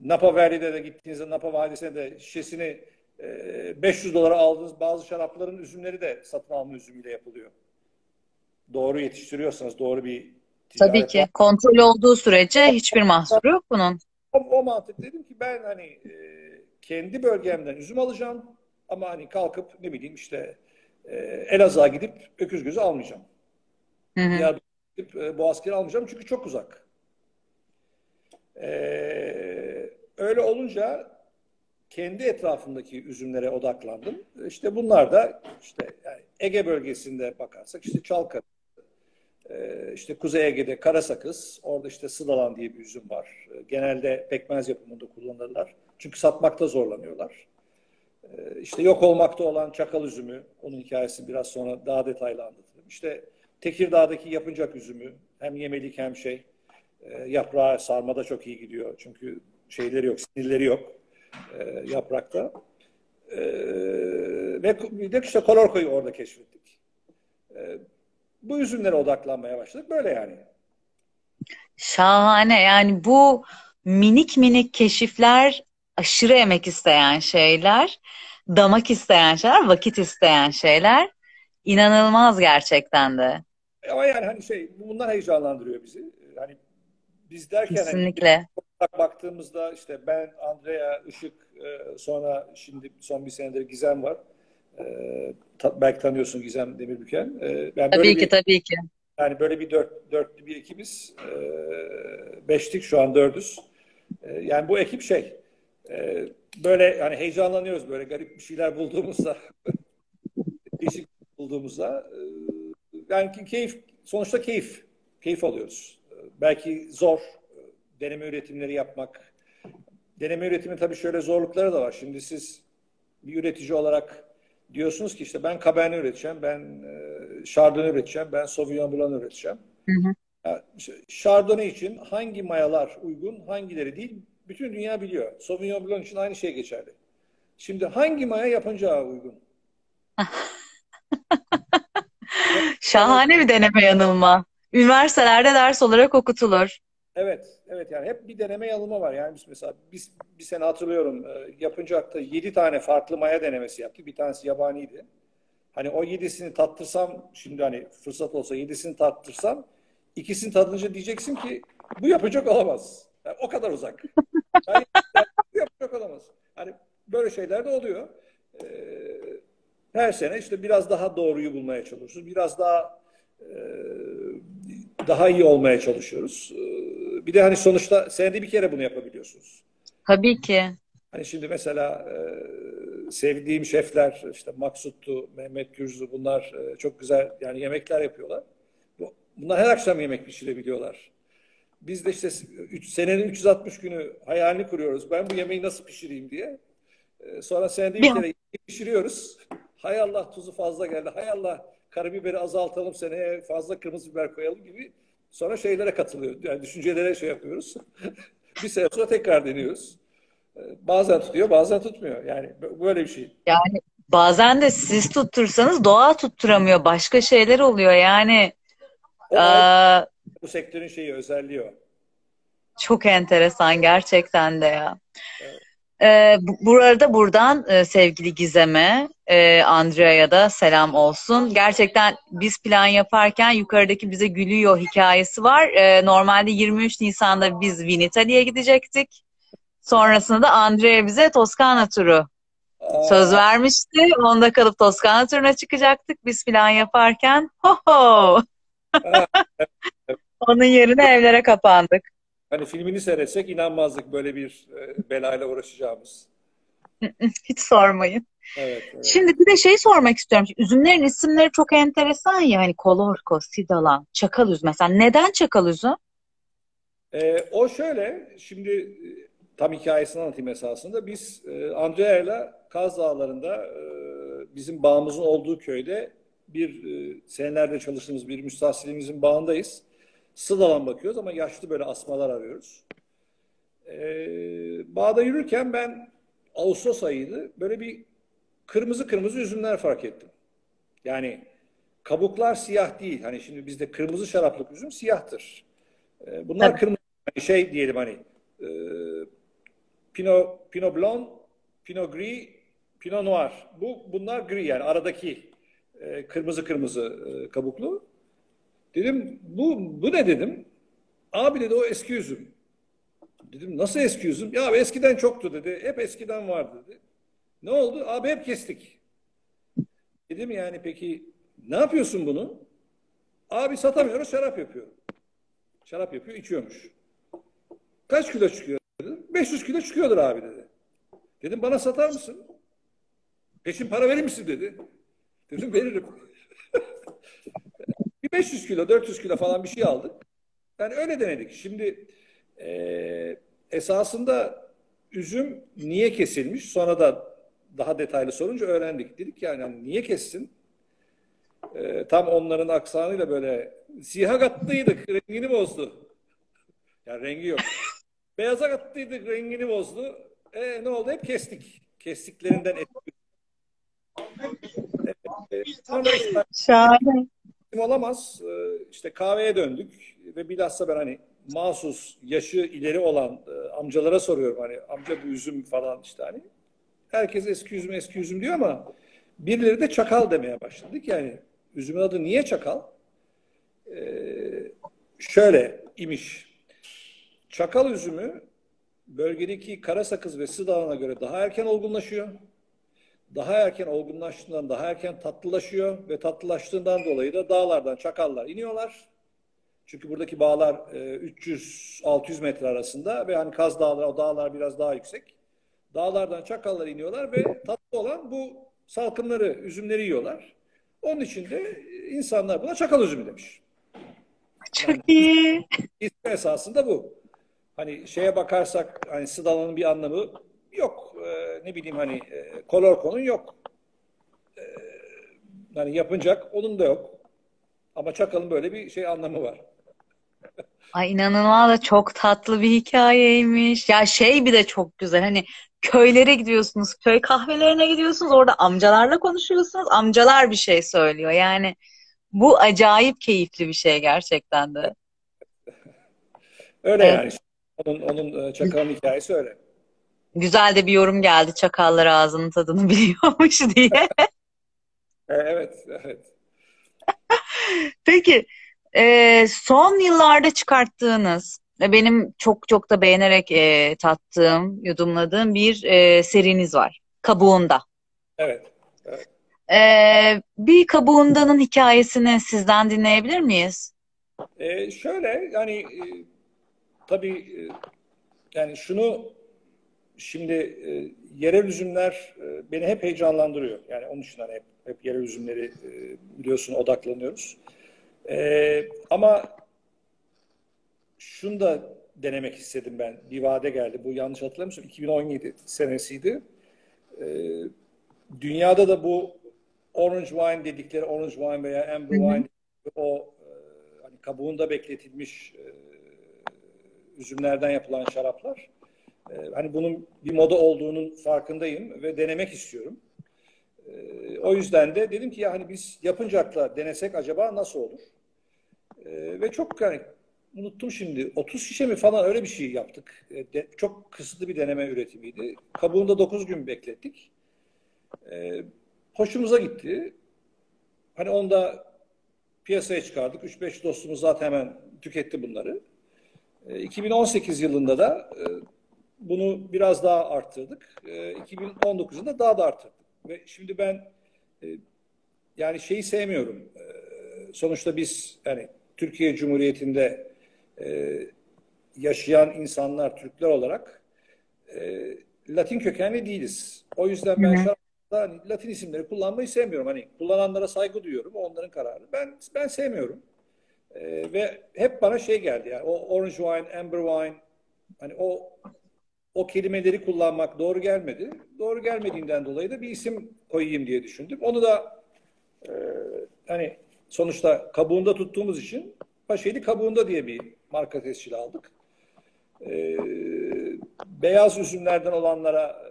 Napa Valley'de de gittiğinizde Napa Vadisi'ne de şişesini e, 500 dolara aldığınız bazı şarapların üzümleri de satın alma üzümüyle yapılıyor. Doğru yetiştiriyorsanız doğru bir Tabii ki. Kontrol olduğu sürece hiçbir mahsuru yok bunun. O, o mantık dedim ki ben hani e, kendi bölgemden üzüm alacağım ama hani kalkıp ne bileyim işte e, Elazığ'a gidip öküz gözü almayacağım. Hı hı. Ya gidip e, Boğazkir'i almayacağım çünkü çok uzak. Ee, öyle olunca kendi etrafındaki üzümlere odaklandım. İşte bunlar da işte yani Ege bölgesinde bakarsak işte Çalka, e, işte Kuzey Ege'de Karasakız, orada işte Sıdalan diye bir üzüm var. Genelde pekmez yapımında kullanırlar. Çünkü satmakta zorlanıyorlar. E, işte yok olmakta olan çakal üzümü, onun hikayesini biraz sonra daha detaylı anlatırım. İşte Tekirdağ'daki yapıncak üzümü, hem yemelik hem şey, e, yaprağı sarmada çok iyi gidiyor. Çünkü şeyleri yok, sinirleri yok e, yaprakta. E, ve bir de işte Kolorko'yu orada keşfettik. E, bu üzümlere odaklanmaya başladık. Böyle yani. Şahane. Yani bu minik minik keşifler aşırı emek isteyen şeyler, damak isteyen şeyler, vakit isteyen şeyler. İnanılmaz gerçekten de. Ama yani hani şey bunlar heyecanlandırıyor bizi. Hani biz derken hani Kesinlikle. Hani, baktığımızda işte ben, Andrea, Işık, e, sonra şimdi son bir senedir Gizem var. E, belki tanıyorsun Gizem Demirbüken. E, yani tabii ki, bir, tabii ki. Yani böyle bir dört, dörtlü bir ekibiz. Beşlik şu an dördüz. Yani bu ekip şey, böyle yani heyecanlanıyoruz böyle garip bir şeyler bulduğumuzda. değişik bulduğumuzda. Yani keyif, sonuçta keyif. Keyif alıyoruz. Belki zor deneme üretimleri yapmak. Deneme üretimi tabii şöyle zorlukları da var. Şimdi siz bir üretici olarak diyorsunuz ki işte ben Cabernet üreteceğim, ben e, Chardonnay üreteceğim, ben Sauvignon Blanc üreteceğim. Hı hı. Yani Chardonnay için hangi mayalar uygun, hangileri değil bütün dünya biliyor. Sauvignon Blanc için aynı şey geçerli. Şimdi hangi maya yapınca uygun? Şahane bir deneme yanılma. Üniversitelerde ders olarak okutulur. Evet, evet yani hep bir deneme yanılma var. Yani biz mesela biz bir sene hatırlıyorum e, yapıncakta yedi tane farklı maya denemesi yaptık. Bir tanesi yabaniydi. Hani o yedisini tattırsam şimdi hani fırsat olsa yedisini tattırsam ikisini tadınca diyeceksin ki bu yapacak olamaz. Yani o kadar uzak. Yani, bu yapacak olamaz. Hani böyle şeyler de oluyor. Ee, her sene işte biraz daha doğruyu bulmaya çalışıyoruz. Biraz daha e, daha iyi olmaya çalışıyoruz. Ee, bir de hani sonuçta senede bir kere bunu yapabiliyorsunuz. Tabii ki. Hani şimdi mesela e, sevdiğim şefler işte Maksut'tu, Mehmet Gürzü bunlar e, çok güzel yani yemekler yapıyorlar. Bunlar her akşam yemek pişirebiliyorlar. Biz de işte üç, senenin 360 günü hayalini kuruyoruz. Ben bu yemeği nasıl pişireyim diye. E, sonra senede bir kere pişiriyoruz. Hay Allah tuzu fazla geldi. Hay Allah karabiberi azaltalım seneye fazla kırmızı biber koyalım gibi sonra şeylere katılıyor. Yani düşüncelere şey yapıyoruz. bir sene sonra tekrar deniyoruz. Ee, bazen tutuyor, bazen tutmuyor. Yani böyle bir şey. Yani bazen de siz tuttursanız doğa tutturamıyor. Başka şeyler oluyor. Yani o, ee, bu sektörün şeyi özelliği o. Çok enteresan gerçekten de ya. Evet. Ee, bu arada buradan e, sevgili Gizem'e, e, Andrea'ya da selam olsun. Gerçekten biz plan yaparken yukarıdaki bize gülüyor hikayesi var. E, normalde 23 Nisan'da biz Vinitaly'ye gidecektik. Sonrasında da Andrea bize Toskana turu söz vermişti. Onda kalıp Toskana turuna çıkacaktık biz plan yaparken. Ho ho! Onun yerine evlere kapandık. Hani filmini seyretsek inanmazdık böyle bir e, belayla uğraşacağımız. Hiç sormayın. Evet, evet. Şimdi bir de şey sormak istiyorum. Üzümlerin isimleri çok enteresan ya. Hani Kolorko, Sidalan, Çakal üzüm. Mesela neden Çakal üzüm? Ee, o şöyle, şimdi e, tam hikayesini anlatayım esasında. Biz e, Andrea ile Kaz Dağları'nda e, bizim bağımızın olduğu köyde bir e, senelerde çalıştığımız bir müstahsilimizin bağındayız. Sıdalan bakıyoruz ama yaşlı böyle asmalar arıyoruz. Ee, bağda yürürken ben Ağustos ayıydı. Böyle bir kırmızı kırmızı üzümler fark ettim. Yani kabuklar siyah değil. Hani şimdi bizde kırmızı şaraplık üzüm siyahtır. Ee, bunlar Tabii. kırmızı hani şey diyelim hani e, Pinot, Pinot Blanc, Pinot Gris, Pinot Noir. Bu bunlar gri yani aradaki e, kırmızı kırmızı e, kabuklu. Dedim bu, bu ne dedim. Abi dedi o eski üzüm. Dedim nasıl eski üzüm? Ya eskiden çoktu dedi. Hep eskiden vardı dedi. Ne oldu? Abi hep kestik. Dedim yani peki ne yapıyorsun bunu? Abi satamıyoruz şarap yapıyorum. Şarap yapıyor içiyormuş. Kaç kilo çıkıyor dedim. 500 kilo çıkıyordur abi dedi. Dedim bana satar mısın? Peşin para verir misin dedi. Dedim veririm. Bir 500 kilo, 400 kilo falan bir şey aldık. Yani öyle denedik. Şimdi e, esasında üzüm niye kesilmiş? Sonra da daha detaylı sorunca öğrendik. Dedik yani hani niye kessin? E, tam onların aksanıyla böyle siyah kattıydık, rengini bozdu. Yani rengi yok. Beyaza kattıydık, rengini bozdu. E, ne oldu? Hep kestik. Kestiklerinden. E, işte, Şahane. Olamaz. E, işte kahveye döndük ve bilhassa ben hani mahsus yaşı ileri olan e, amcalara soruyorum hani amca bu üzüm falan işte hani herkes eski üzüm eski üzüm diyor ama birileri de çakal demeye başladık yani üzümün adı niye çakal? Ee, şöyle imiş. Çakal üzümü bölgedeki kara sakız ve sıdağına göre daha erken olgunlaşıyor. Daha erken olgunlaştığından daha erken tatlılaşıyor ve tatlılaştığından dolayı da dağlardan çakallar iniyorlar. Çünkü buradaki bağlar 300-600 metre arasında ve hani Kaz Dağları, o dağlar biraz daha yüksek. Dağlardan çakallar iniyorlar ve tatlı olan bu salkımları, üzümleri yiyorlar. Onun için de insanlar buna çakal üzümü demiş. Çok iyi. İsmi esasında bu. Hani şeye bakarsak hani sıdalanın bir anlamı yok. Ee, ne bileyim hani e, kolorkonun yok. Ee, hani yapınacak onun da yok. Ama çakalın böyle bir şey anlamı var. Ay inanılmaz da çok tatlı bir hikayeymiş. Ya şey bir de çok güzel. Hani köylere gidiyorsunuz, köy kahvelerine gidiyorsunuz. Orada amcalarla konuşuyorsunuz. Amcalar bir şey söylüyor. Yani bu acayip keyifli bir şey gerçekten de. Öyle Evet. yani. Onun, onun e, çakalın hikayesi öyle. Güzel de bir yorum geldi. Çakallar ağzının tadını biliyormuş diye. E, Evet, evet. Peki, e, son yıllarda çıkarttığınız ve benim çok çok da beğenerek e, tattığım, yudumladığım bir e, seriniz var. Kabuğunda. Evet. E, bir kabuğundanın hikayesini sizden dinleyebilir miyiz? E, şöyle yani e, tabii e, yani şunu şimdi e, yerel üzümler e, beni hep heyecanlandırıyor. Yani onun için hani hep, hep yerel üzümleri e, biliyorsun odaklanıyoruz. E, ama şunu da denemek istedim ben. Bir vade geldi. Bu yanlış hatırlamıyorsam 2017 senesiydi. E, dünyada da bu orange wine dedikleri orange wine veya amber wine o e, hani kabuğunda bekletilmiş e, üzümlerden yapılan şaraplar. E, hani bunun bir moda olduğunun farkındayım ve denemek istiyorum. E, o yüzden de dedim ki ya hani biz yapıncakla denesek acaba nasıl olur? E, ve çok yani unuttum şimdi 30 şişe mi falan öyle bir şey yaptık. Çok kısıtlı bir deneme üretimiydi. Kabuğunda 9 gün beklettik. Hoşumuza gitti. Hani onu da piyasaya çıkardık. 3-5 dostumuz zaten hemen tüketti bunları. E, 2018 yılında da e, bunu biraz daha arttırdık. E, 2019 yılında daha da arttırdık. Ve şimdi ben e, yani şeyi sevmiyorum. E, sonuçta biz yani Türkiye Cumhuriyeti'nde e, yaşayan insanlar, Türkler olarak e, Latin kökenli değiliz. O yüzden ben şarapta hani Latin isimleri kullanmayı sevmiyorum. Hani kullananlara saygı duyuyorum. Onların kararı. Ben ben sevmiyorum. E, ve hep bana şey geldi yani o orange wine, amber wine hani o o kelimeleri kullanmak doğru gelmedi. Doğru gelmediğinden dolayı da bir isim koyayım diye düşündüm. Onu da e, hani sonuçta kabuğunda tuttuğumuz için Paşeli kabuğunda diye bir marka tescili aldık. E, beyaz üzümlerden olanlara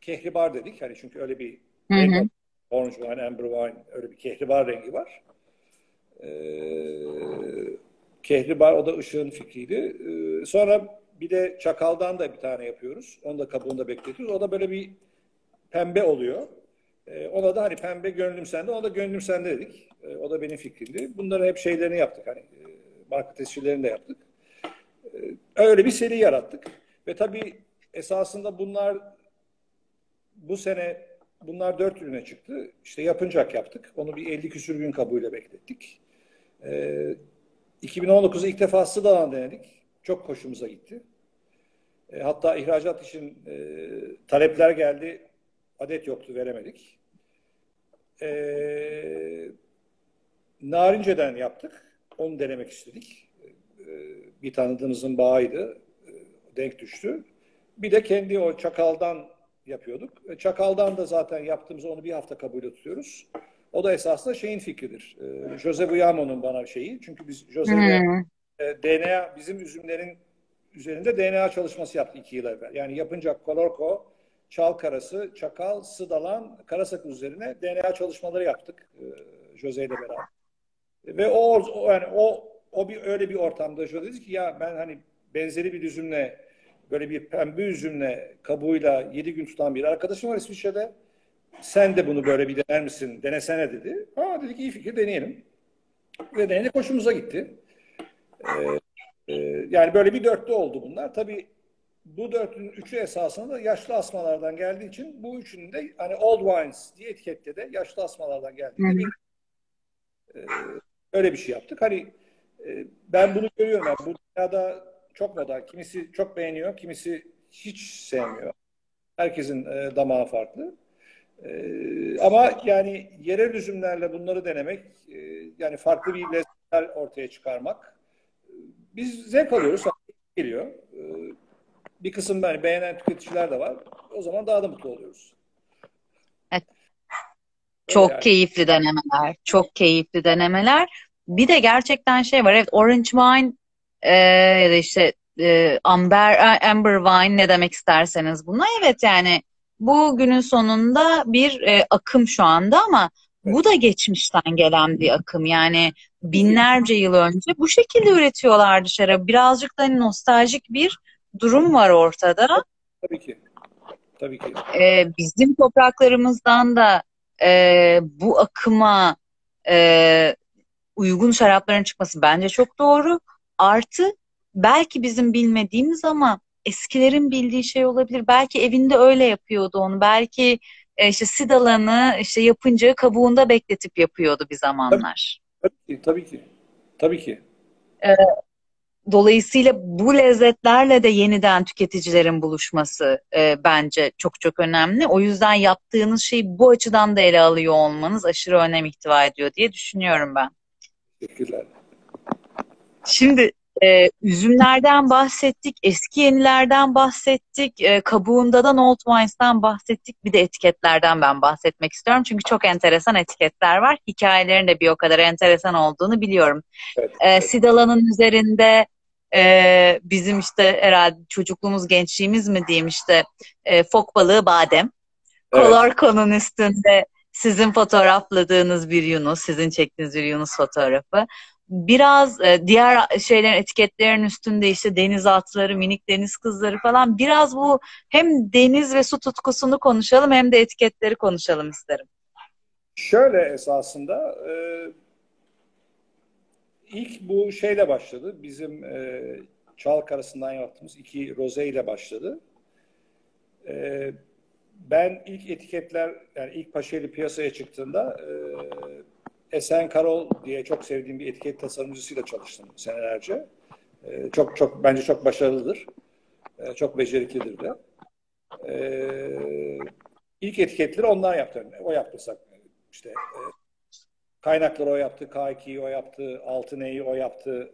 kehribar dedik. Hani çünkü öyle bir Hı hı. Orange wine, amber wine öyle bir kehribar rengi var. E, kehribar o da ışığın fikriydi. E, sonra bir de çakaldan da bir tane yapıyoruz. Onu da kabuğunda bekletiyoruz. O da böyle bir pembe oluyor. E, ona da hani pembe gönlüm sende, ona da gönlüm sende dedik. E, o da benim fikrimdi. Bunları hep şeylerini yaptık. Hani e, marka tescillerini de yaptık. E, öyle bir seri yarattık. Ve tabii esasında bunlar bu sene bunlar dört ürüne çıktı. İşte yapıncak yaptık. Onu bir 50 küsür gün kabuğuyla beklettik. E, 2019'da ilk defa Sıdalan denedik. Çok hoşumuza gitti. E, hatta ihracat için e, talepler geldi. Adet yoktu, veremedik. E, Narince'den yaptık. Onu denemek istedik. E, bir tanıdığımızın bağıydı. E, denk düştü. Bir de kendi o çakaldan yapıyorduk. E, çakaldan da zaten yaptığımız onu bir hafta kabul tutuyoruz. O da esasında şeyin fikridir. E, Jose Buyamo'nun bana şeyi. Çünkü biz Jose hmm. e, DNA bizim üzümlerin üzerinde DNA çalışması yaptı iki yıl evvel. Yani yapınca Kolorko, Çal Karası, Çakal, Sıdalan, Karasakız üzerine DNA çalışmaları yaptık e, Jose ile beraber. Ve o, o yani o o bir öyle bir ortamda Jose dedi ki ya ben hani benzeri bir üzümle böyle bir pembe üzümle kabuğuyla yedi gün tutan bir arkadaşım var İsviçre'de. Sen de bunu böyle bir dener misin? Denesene dedi. Ha dedik iyi fikir deneyelim. Ve denedik hoşumuza gitti. Ee, e, yani böyle bir dörtlü oldu bunlar. Tabii bu dörtlünün üçü esasında da yaşlı asmalardan geldiği için bu üçünün de hani old wines diye etikette de yaşlı asmalardan geldiğinde bir e, öyle bir şey yaptık. Hani e, ben bunu görüyorum. Yani bu dünyada çok moda. Kimisi çok beğeniyor, kimisi hiç sevmiyor. Herkesin e, damağı farklı. E, ama yani yerel üzümlerle bunları denemek, e, yani farklı bir lezzetler ortaya çıkarmak, biz zevk alıyoruz, geliyor. E, bir kısım yani beğenen tüketiciler de var. O zaman daha da mutlu oluyoruz. Evet. Çok yani. keyifli denemeler. Çok keyifli denemeler. Bir de gerçekten şey var. Evet Orange Wine e, ya da işte e, amber amber wine ne demek isterseniz buna evet yani bu günün sonunda bir e, akım şu anda ama evet. bu da geçmişten gelen bir akım yani binlerce yıl önce bu şekilde üretiyorlardı şarabı birazcık da hani nostaljik bir durum var ortada. Tabii ki. Tabii ki. Ee, bizim topraklarımızdan da e, bu akıma e, uygun şarapların çıkması bence çok doğru. Artı belki bizim bilmediğimiz ama eskilerin bildiği şey olabilir. Belki evinde öyle yapıyordu onu. Belki e, işte sidalanı işte yapınca kabuğunda bekletip yapıyordu bir zamanlar. Tabii, ki, tabii ki. Tabii ki. Ee, dolayısıyla bu lezzetlerle de yeniden tüketicilerin buluşması e, bence çok çok önemli. O yüzden yaptığınız şeyi bu açıdan da ele alıyor olmanız aşırı önem ihtiva ediyor diye düşünüyorum ben. Teşekkürler. Şimdi e, üzümlerden bahsettik, eski yenilerden bahsettik, e, kabuğunda da Old Wines'tan bahsettik. Bir de etiketlerden ben bahsetmek istiyorum. Çünkü çok enteresan etiketler var. Hikayelerin de bir o kadar enteresan olduğunu biliyorum. Evet, e, evet. Sidala'nın üzerinde e, bizim işte herhalde çocukluğumuz, gençliğimiz mi diyeyim işte e, fok balığı badem. Evet. Kolorko'nun üstünde sizin fotoğrafladığınız bir Yunus, sizin çektiğiniz bir Yunus fotoğrafı biraz e, diğer şeylerin etiketlerin üstünde işte deniz atları, minik deniz kızları falan biraz bu hem deniz ve su tutkusunu konuşalım hem de etiketleri konuşalım isterim. Şöyle esasında e, ilk bu şeyle başladı. Bizim e, Çalk arasından yaptığımız iki roze ile başladı. E, ben ilk etiketler yani ilk Paşeli piyasaya çıktığında e, Esen Karol diye çok sevdiğim bir etiket tasarımcısıyla çalıştım senelerce. E, çok çok bence çok başarılıdır. E, çok beceriklidir de. E, ilk etiketleri ondan yaptı. O yaptı işte e, kaynakları o yaptı, K2'yi o yaptı, Altın E'yi o yaptı.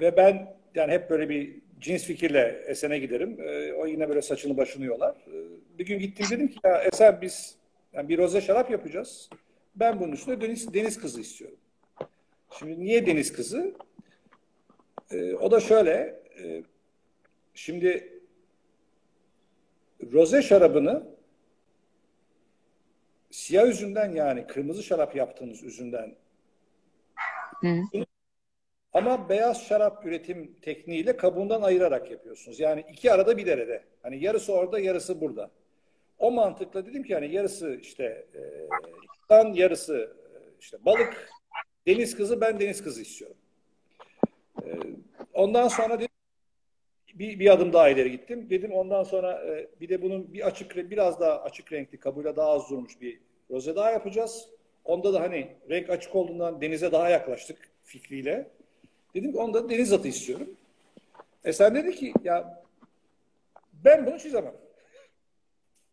Ve ben yani hep böyle bir cins fikirle Esen'e giderim. O yine böyle saçını başını yolar. E, bir gün gittim dedim ki ya Esen biz yani bir roze şarap yapacağız. Ben bunun üstüne deniz, deniz kızı istiyorum. Şimdi niye deniz kızı? Ee, o da şöyle. E, şimdi roze şarabını siyah üzümden yani kırmızı şarap yaptığınız üzümden Hı. ama beyaz şarap üretim tekniğiyle kabuğundan ayırarak yapıyorsunuz. Yani iki arada bir derede. Hani yarısı orada, yarısı burada. O mantıkla dedim ki hani yarısı işte e, Dan yarısı e, işte balık, deniz kızı ben deniz kızı istiyorum. E, ondan sonra dedim, bir, bir adım daha ileri gittim. Dedim ondan sonra e, bir de bunun bir açık biraz daha açık renkli kabuyla daha az durmuş bir roze daha yapacağız. Onda da hani renk açık olduğundan denize daha yaklaştık fikriyle. Dedim ki onda deniz atı istiyorum. E sen dedi ki ya Ben bunu çizemem.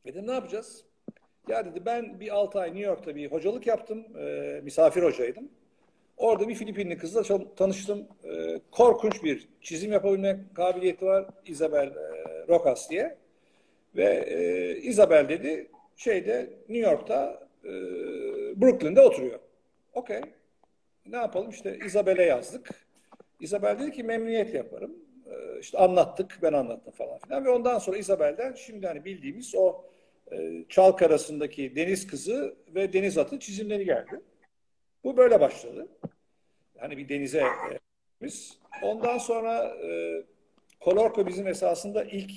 Dedim ne yapacağız? Ya dedi ben bir 6 ay New York'ta bir hocalık yaptım. E, misafir hocaydım. Orada bir Filipinli kızla tanıştım. E, korkunç bir çizim yapabilme kabiliyeti var. Isabel e, Rokas diye. Ve e, Isabel dedi şeyde New York'ta e, Brooklyn'de oturuyor. Okey. Ne yapalım? İşte Isabel'e yazdık. Isabel dedi ki memnuniyetle yaparım. E, işte anlattık, ben anlattım falan filan. Ve ondan sonra Isabel'den şimdi hani bildiğimiz o e, Çalk arasındaki deniz kızı ve deniz atı çizimleri geldi. Bu böyle başladı. Hani bir denize e, biz. Ondan sonra e, Kolorko bizim esasında ilk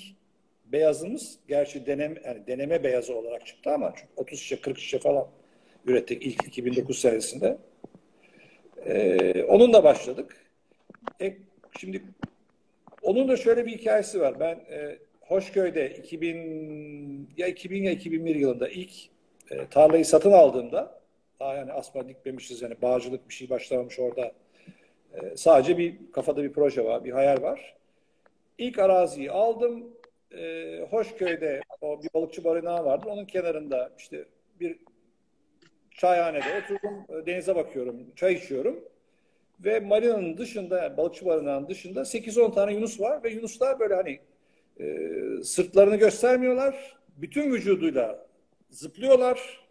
beyazımız. Gerçi deneme, yani deneme beyazı olarak çıktı ama 30 şişe 40 şişe falan ürettik ilk 2009 senesinde. E, onunla başladık. E, şimdi onun da şöyle bir hikayesi var. Ben e, Hoşköy'de 2000 ya 2000 ya 2001 yılında ilk e, tarlayı satın aldığımda daha yani asma dikmemişiz yani bağcılık bir şey başlamamış orada. E, sadece bir kafada bir proje var, bir hayal var. İlk araziyi aldım. E, Hoşköy'de o bir balıkçı barınağı vardı. Onun kenarında işte bir çayhanede oturdum. Denize bakıyorum, çay içiyorum. Ve marinanın dışında, balıkçı barınağının dışında 8-10 tane yunus var ve yunuslar böyle hani e, sırtlarını göstermiyorlar. Bütün vücuduyla zıplıyorlar.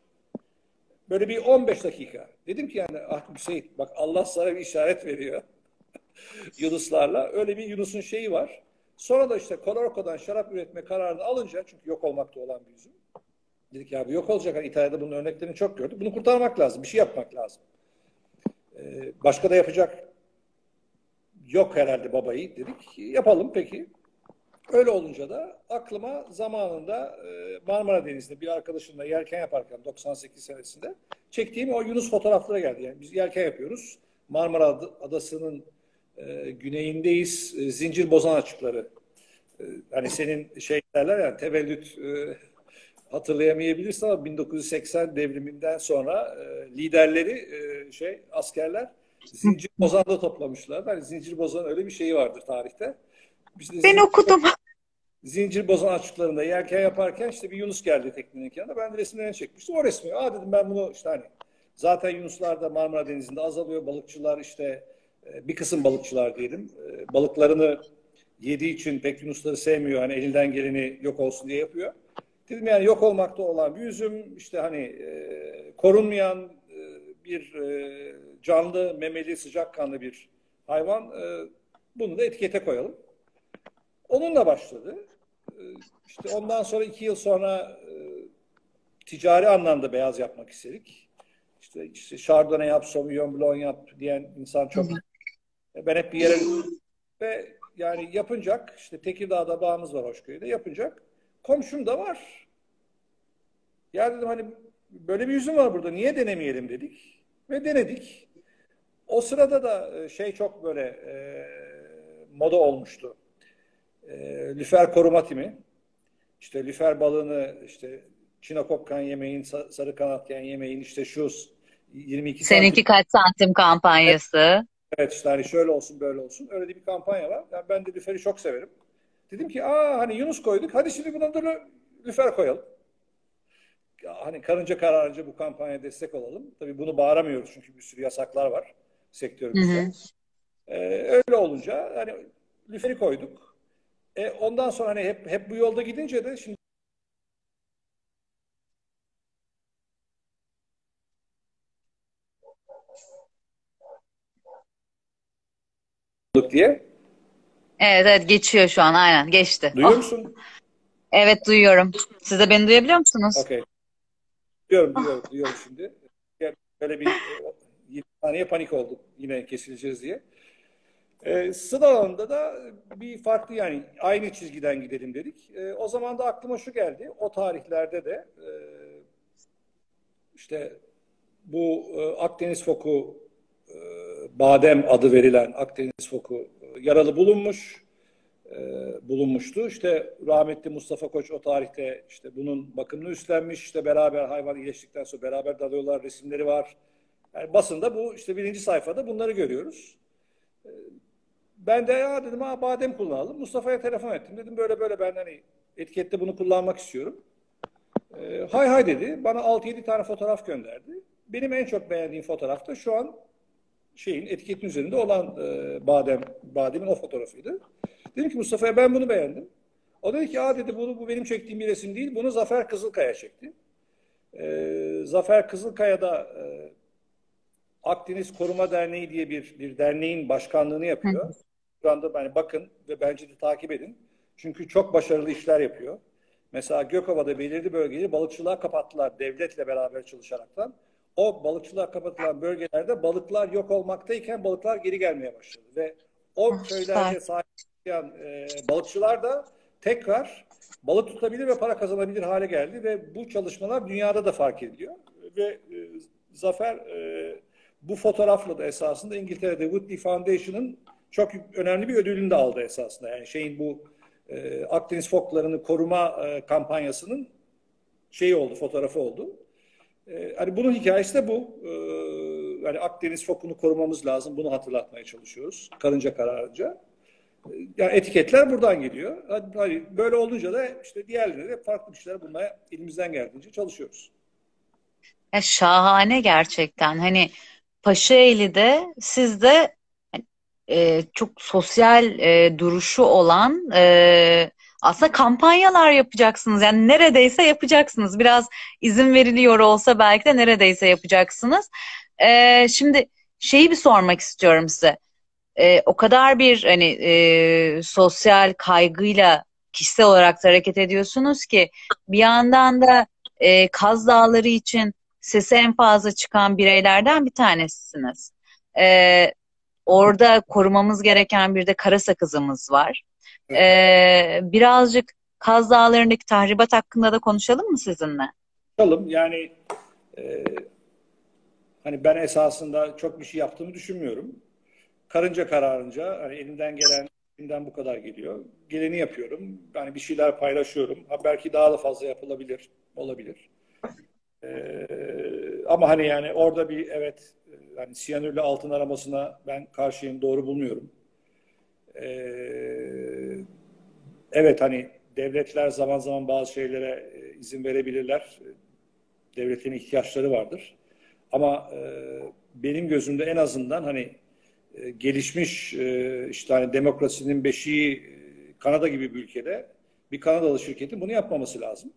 Böyle bir 15 dakika. Dedim ki yani ah Hüseyin bak Allah sana bir işaret veriyor. Yunuslarla. Öyle bir Yunus'un şeyi var. Sonra da işte Kolorko'dan şarap üretme kararını alınca çünkü yok olmakta olan bir üzüm. Dedik ya bu yok olacak. Hani İtalya'da bunun örneklerini çok gördük. Bunu kurtarmak lazım. Bir şey yapmak lazım. Ee, başka da yapacak yok herhalde babayı dedik. Yapalım peki. Öyle olunca da aklıma zamanında e, Marmara Denizi'nde bir arkadaşımla yelken yaparken 98 senesinde çektiğim o Yunus fotoğrafları geldi. Yani biz yelken yapıyoruz. Marmara Adası'nın e, güneyindeyiz. E, zincir bozan açıkları. Hani senin şey derler yani tevellüt hatırlayamayabilirsin ama 1980 devriminden sonra liderleri şey askerler zincir bozanda toplamışlar. Hani zincir bozan öyle bir şeyi vardır tarihte. İşte ben okudum. Zincir bozan açıklarında yelken yaparken işte bir Yunus geldi teknenin yanına. Ben de resimlerini çekmiştim. O resmi. Aa dedim ben bunu işte hani zaten Yunuslar da Marmara Denizi'nde azalıyor. Balıkçılar işte e, bir kısım balıkçılar diyelim. E, balıklarını yediği için pek Yunusları sevmiyor. Hani elinden geleni yok olsun diye yapıyor. Dedim yani yok olmakta olan bir üzüm işte hani e, korunmayan bir canlı, memeli, sıcakkanlı bir hayvan. Bunu da etikete koyalım. Onunla başladı. Ee, işte ondan sonra iki yıl sonra e, ticari anlamda beyaz yapmak istedik. İşte, işte Chardonnay yap, Sauvignon Blanc yap diyen insan çok. Ben hep bir yere ve yani yapınacak işte Tekirdağ'da bağımız var Hoşköy'de yapınacak. Komşum da var. Ya dedim hani böyle bir yüzüm var burada niye denemeyelim dedik. Ve denedik. O sırada da e, şey çok böyle e, moda olmuştu e, lüfer koruma timi. İşte lüfer balığını işte çinokokkan yemeğin, sarı kanatken yemeğin işte şu 22 Seninki santim. kaç santim kampanyası? Evet, evet işte hani şöyle olsun böyle olsun. Öyle bir kampanya var. Yani ben de lüferi çok severim. Dedim ki aa hani Yunus koyduk. Hadi şimdi buna da lüfer koyalım. Hani karınca kararınca bu kampanyaya destek olalım. Tabii bunu bağıramıyoruz çünkü bir sürü yasaklar var sektörümüzde. Ee, öyle olunca hani lüferi koyduk. E, ondan sonra hani hep hep bu yolda gidince de şimdi diye. Evet evet geçiyor şu an aynen geçti. Duyuyor oh. musun? Evet duyuyorum. Siz de beni duyabiliyor musunuz? Okey. Duyuyorum duyuyorum duyuyorum şimdi. Böyle bir 20 saniye panik olduk yine kesileceğiz diye. E, sınav alanında da bir farklı yani aynı çizgiden gidelim dedik. E, o zaman da aklıma şu geldi. O tarihlerde de e, işte bu e, Akdeniz foku e, badem adı verilen Akdeniz foku e, yaralı bulunmuş e, bulunmuştu. İşte rahmetli Mustafa Koç o tarihte işte bunun bakımını üstlenmiş. İşte beraber hayvan iyileştikten sonra beraber dalıyorlar. Resimleri var. Yani basında bu işte birinci sayfada bunları görüyoruz. Ben de ya dedim ha badem kullanalım. Mustafa'ya telefon ettim. Dedim böyle böyle ben hani Etikette bunu kullanmak istiyorum. E, hay hay dedi. Bana 6-7 tane fotoğraf gönderdi. Benim en çok beğendiğim fotoğraf da şu an şeyin etiketin üzerinde olan e, badem bademin o fotoğrafıydı. Dedim ki Mustafa'ya ben bunu beğendim. O dedi ki aa dedi bunu bu benim çektiğim bir resim değil. Bunu Zafer Kızılkaya çekti. E, Zafer Kızılkaya e, Akdeniz Koruma Derneği diye bir, bir derneğin başkanlığını yapıyor. Şu anda yani bakın ve bence de takip edin. Çünkü çok başarılı işler yapıyor. Mesela Gökova'da belirli bölgeleri balıkçılığa kapattılar devletle beraber çalışaraktan. O balıkçılığa kapatılan bölgelerde balıklar yok olmaktayken balıklar geri gelmeye başladı. Ve o ah, köylerde sahip e, balıkçılar da tekrar balık tutabilir ve para kazanabilir hale geldi ve bu çalışmalar dünyada da fark ediliyor. Ve e, Zafer e, bu fotoğrafla da esasında İngiltere'de Whitney Foundation'ın çok önemli bir ödülünü de aldı esasında. Yani şeyin bu e, Akdeniz foklarını koruma e, kampanyasının şeyi oldu, fotoğrafı oldu. E, hani bunun hikayesi de bu. E, yani Akdeniz fokunu korumamız lazım. Bunu hatırlatmaya çalışıyoruz. Karınca kararınca. E, yani etiketler buradan geliyor. Hani böyle olunca da işte diğerlerine de farklı bir şeyler bulmaya elimizden geldiğince çalışıyoruz. Ya şahane gerçekten. Hani Paşaeli'de siz de e, çok sosyal e, duruşu olan e, aslında kampanyalar yapacaksınız. Yani neredeyse yapacaksınız. Biraz izin veriliyor olsa belki de neredeyse yapacaksınız. E, şimdi şeyi bir sormak istiyorum size. E, o kadar bir hani e, sosyal kaygıyla kişisel olarak da hareket ediyorsunuz ki bir yandan da e, Kaz Dağları için sesi en fazla çıkan bireylerden bir tanesisiniz. E, orada korumamız gereken bir de kara sakızımız var. Ee, birazcık Kaz Dağları'ndaki tahribat hakkında da konuşalım mı sizinle? Konuşalım. Yani e, hani ben esasında çok bir şey yaptığımı düşünmüyorum. Karınca kararınca hani elimden gelen elimden bu kadar geliyor. Geleni yapıyorum. Yani bir şeyler paylaşıyorum. Ha, belki daha da fazla yapılabilir. Olabilir. Ee, ama hani yani orada bir evet yani siyanürle altın aramasına ben karşıyım. Doğru bulmuyorum. Ee, evet hani devletler zaman zaman bazı şeylere e, izin verebilirler. Devletin ihtiyaçları vardır. Ama e, benim gözümde en azından hani e, gelişmiş e, işte hani demokrasinin beşiği e, Kanada gibi bir ülkede bir Kanadalı şirketin bunu yapmaması lazım.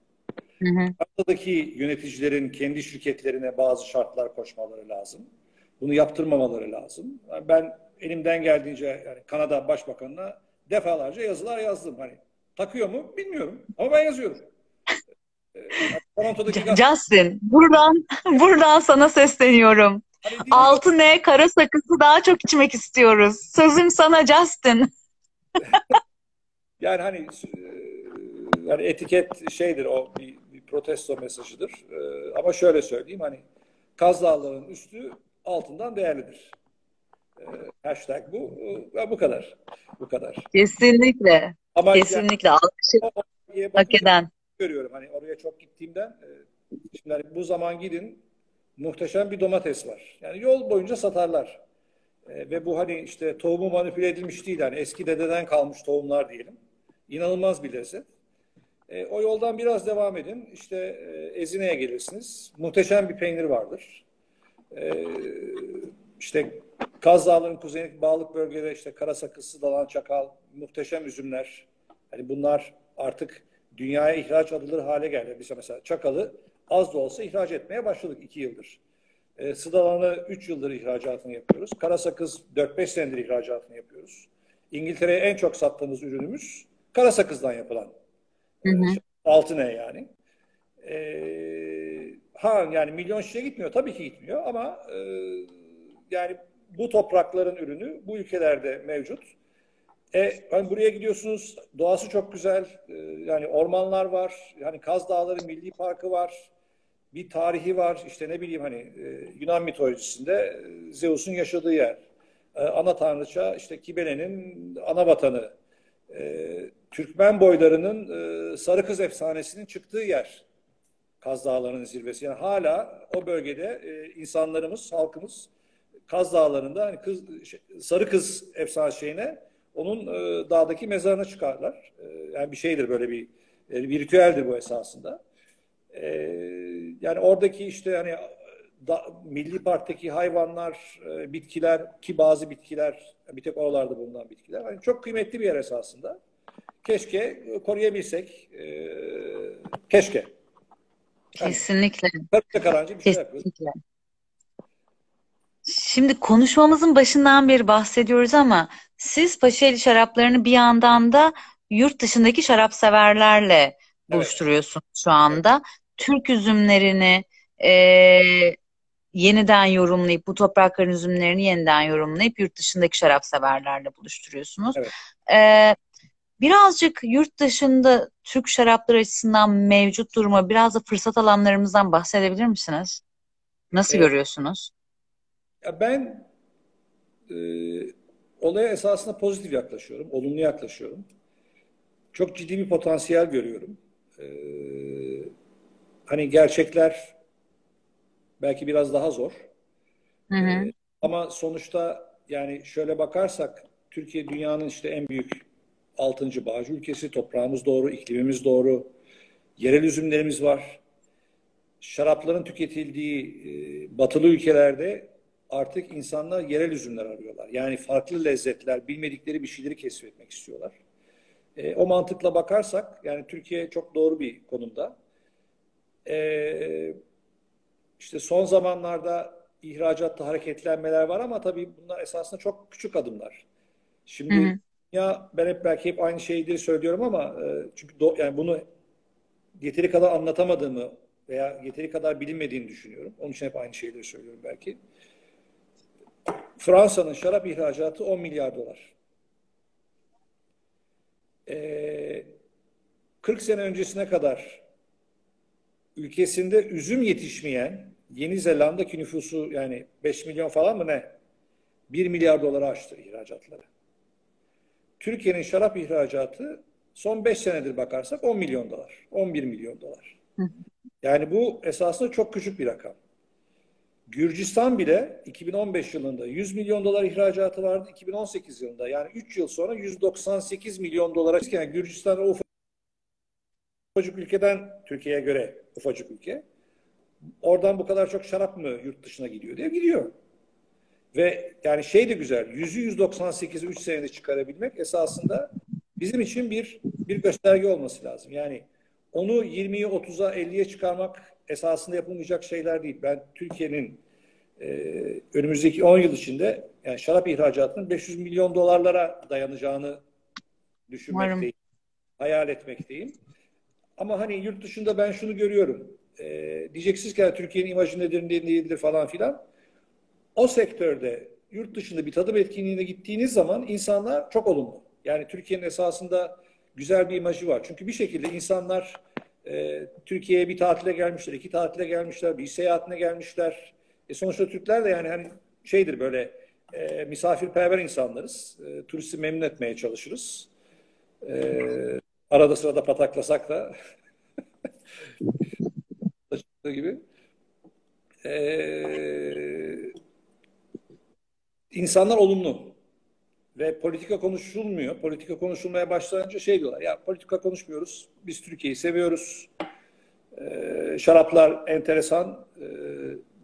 Hı hı. Kanada'daki yöneticilerin kendi şirketlerine bazı şartlar koşmaları lazım. Bunu yaptırmamaları lazım. Ben elimden geldiğince yani Kanada Başbakanı'na defalarca yazılar yazdım. Hani takıyor mu bilmiyorum ama ben yazıyorum. Ee, Justin, buradan buradan sana sesleniyorum. Hani Altı ne kara sakızı daha çok içmek istiyoruz. Sözüm sana Justin. yani hani e, yani etiket şeydir o bir, bir protesto mesajıdır. Ee, ama şöyle söyleyeyim hani Kaz Dağları'nın üstü altından değerlidir. Ee, hashtag bu. Bu kadar. Bu kadar. Kesinlikle. Ama Kesinlikle. Yani, Alkışı hak eden. Görüyorum. Hani oraya çok gittiğimden e, şimdi hani bu zaman gidin muhteşem bir domates var. Yani yol boyunca satarlar. E, ve bu hani işte tohumu manipüle edilmiş değil. Hani eski dededen kalmış tohumlar diyelim. İnanılmaz bir lezzet. E, o yoldan biraz devam edin. İşte e, Ezine'ye gelirsiniz. Muhteşem bir peynir vardır. E, işte Kaz Dağları'nın kuzeyindeki bağlık bölgede işte Karasakızı, Dalan Çakal, muhteşem üzümler. Hani bunlar artık dünyaya ihraç adılır hale geldi. Biz mesela Çakal'ı az da olsa ihraç etmeye başladık iki yıldır. E, Sıdalan'ı üç yıldır ihracatını yapıyoruz. Karasakız 4-5 senedir ihracatını yapıyoruz. İngiltere'ye en çok sattığımız ürünümüz Karasakız'dan yapılan. Hı hı. E, altı ne yani? E, ha yani milyon şişe gitmiyor. Tabii ki gitmiyor ama e, yani bu toprakların ürünü bu ülkelerde mevcut. E, hani buraya gidiyorsunuz, doğası çok güzel, e, yani ormanlar var, yani Kaz Dağları Milli Parkı var, bir tarihi var, işte ne bileyim hani e, Yunan mitolojisinde e, Zeus'un yaşadığı yer. E, ana tanrıça işte Kibele'nin ana vatanı. E, Türkmen boylarının e, Sarı Kız efsanesinin çıktığı yer. Kaz Dağları'nın zirvesi. Yani hala o bölgede e, insanlarımız, halkımız Kaz Dağları'nda hani kız, şey, Sarı Kız efsane şeyine onun e, dağdaki mezarına çıkarlar. E, yani bir şeydir böyle bir E, virtüeldir bu esasında. E, yani oradaki işte hani da, Milli Park'taki hayvanlar, e, bitkiler ki bazı bitkiler bir tek oralarda bulunan bitkiler. Yani çok kıymetli bir yer esasında. Keşke koruyabilsek. E, keşke. Kesinlikle. Karınca karancı bir şey yapıyoruz. Şimdi konuşmamızın başından beri bahsediyoruz ama siz Paşaeli şaraplarını bir yandan da yurt dışındaki şarap severlerle buluşturuyorsunuz evet. şu anda. Evet. Türk üzümlerini e, yeniden yorumlayıp bu toprakların üzümlerini yeniden yorumlayıp yurt dışındaki şarap severlerle buluşturuyorsunuz. Evet. E, birazcık yurt dışında Türk şarapları açısından mevcut duruma biraz da fırsat alanlarımızdan bahsedebilir misiniz? Nasıl evet. görüyorsunuz? Ya ben e, olaya esasında pozitif yaklaşıyorum, olumlu yaklaşıyorum. Çok ciddi bir potansiyel görüyorum. E, hani gerçekler belki biraz daha zor. Hı hı. E, ama sonuçta yani şöyle bakarsak Türkiye dünyanın işte en büyük altıncı bağcı ülkesi. Toprağımız doğru, iklimimiz doğru. Yerel üzümlerimiz var. Şarapların tüketildiği e, batılı ülkelerde artık insanlar yerel üzümler arıyorlar. Yani farklı lezzetler, bilmedikleri bir şeyleri keşfetmek istiyorlar. E, o mantıkla bakarsak yani Türkiye çok doğru bir konumda. E, işte son zamanlarda ihracatta hareketlenmeler var ama tabii bunlar esasında çok küçük adımlar. Şimdi hı hı. Ya ben hep belki hep aynı şeyleri söylüyorum ama e, çünkü do, yani bunu yeteri kadar anlatamadığımı veya yeteri kadar bilinmediğini düşünüyorum. Onun için hep aynı şeyleri söylüyorum belki. Fransa'nın şarap ihracatı 10 milyar dolar. Ee, 40 sene öncesine kadar ülkesinde üzüm yetişmeyen Yeni Zelanda'daki nüfusu yani 5 milyon falan mı ne? 1 milyar dolara aştı ihracatları. Türkiye'nin şarap ihracatı son 5 senedir bakarsak 10 milyon dolar. 11 milyon dolar. Yani bu esasında çok küçük bir rakam. Gürcistan bile 2015 yılında 100 milyon dolar ihracatı vardı. 2018 yılında yani 3 yıl sonra 198 milyon dolara yani Gürcistan o ufacık ülkeden Türkiye'ye göre ufacık ülke. Oradan bu kadar çok şarap mı yurt dışına gidiyor diye gidiyor. Ve yani şey de güzel. 100'ü 198'i 3 senede çıkarabilmek esasında bizim için bir bir gösterge olması lazım. Yani onu 20'yi 30'a 50'ye çıkarmak esasında yapılmayacak şeyler değil. Ben Türkiye'nin e, önümüzdeki 10 yıl içinde yani şarap ihracatının 500 milyon dolarlara dayanacağını düşünmekteyim. Umarım. Hayal etmekteyim. Ama hani yurt dışında ben şunu görüyorum. E, diyeceksiniz ki Türkiye'nin imajı nedir, ne değildir falan filan. O sektörde yurt dışında bir tadım etkinliğine gittiğiniz zaman insanlar çok olumlu. Yani Türkiye'nin esasında güzel bir imajı var. Çünkü bir şekilde insanlar e, Türkiye'ye bir tatile gelmişler, iki tatile gelmişler, bir seyahatine gelmişler. E sonuçta Türkler de yani hani şeydir böyle e, misafirperver insanlarız. E, turisti memnun etmeye çalışırız. E, arada sırada pataklasak da gibi. E, insanlar olumlu ve politika konuşulmuyor. Politika konuşulmaya başlayınca şey diyorlar. Ya politika konuşmuyoruz. Biz Türkiye'yi seviyoruz. Ee, şaraplar enteresan. Ee,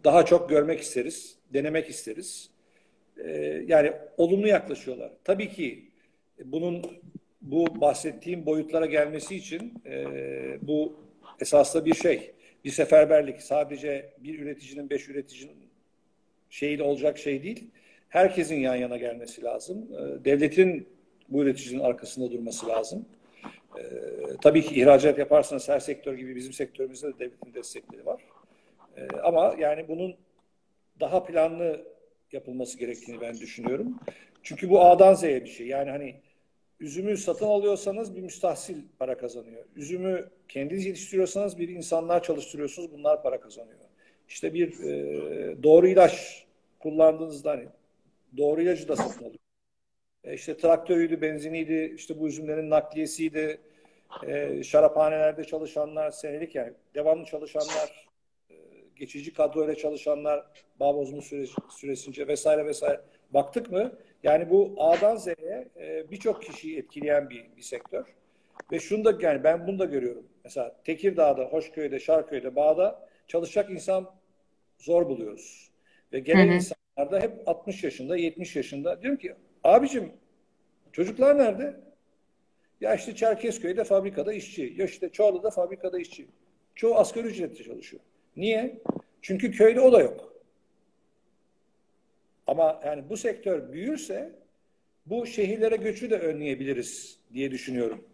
daha çok görmek isteriz. Denemek isteriz. Ee, yani olumlu yaklaşıyorlar. Tabii ki bunun bu bahsettiğim boyutlara gelmesi için e, bu esaslı bir şey. Bir seferberlik. Sadece bir üreticinin, beş üreticinin şeyiyle olacak şey değil herkesin yan yana gelmesi lazım. Ee, devletin bu üreticinin arkasında durması lazım. Ee, tabii ki ihracat yaparsanız her sektör gibi bizim sektörümüzde de devletin destekleri var. Ee, ama yani bunun daha planlı yapılması gerektiğini ben düşünüyorum. Çünkü bu A'dan Z'ye bir şey. Yani hani üzümü satın alıyorsanız bir müstahsil para kazanıyor. Üzümü kendiniz yetiştiriyorsanız bir insanlar çalıştırıyorsunuz bunlar para kazanıyor. İşte bir e, doğru ilaç kullandığınızda hani Doğru ilacı da satın alıyor. E işte traktörüydü, benziniydi, işte bu üzümlerin nakliyesiydi. E, şaraphanelerde çalışanlar, senelik yani devamlı çalışanlar, e, geçici kadroyla çalışanlar, bağ bozma süresi, süresince vesaire vesaire. Baktık mı? Yani bu A'dan Z'ye e, birçok kişiyi etkileyen bir, bir sektör. Ve şunu da yani ben bunu da görüyorum. Mesela Tekirdağ'da, Hoşköy'de, Şarköy'de, Bağ'da çalışacak insan zor buluyoruz. Ve gelen hı hı. insanlar da hep 60 yaşında, 70 yaşında. Diyorum ki abicim çocuklar nerede? Ya işte Çerkezköy'de fabrikada işçi. Ya işte Çorlu'da fabrikada işçi. Çoğu asgari ücretle çalışıyor. Niye? Çünkü köyde o da yok. Ama yani bu sektör büyürse bu şehirlere göçü de önleyebiliriz diye düşünüyorum.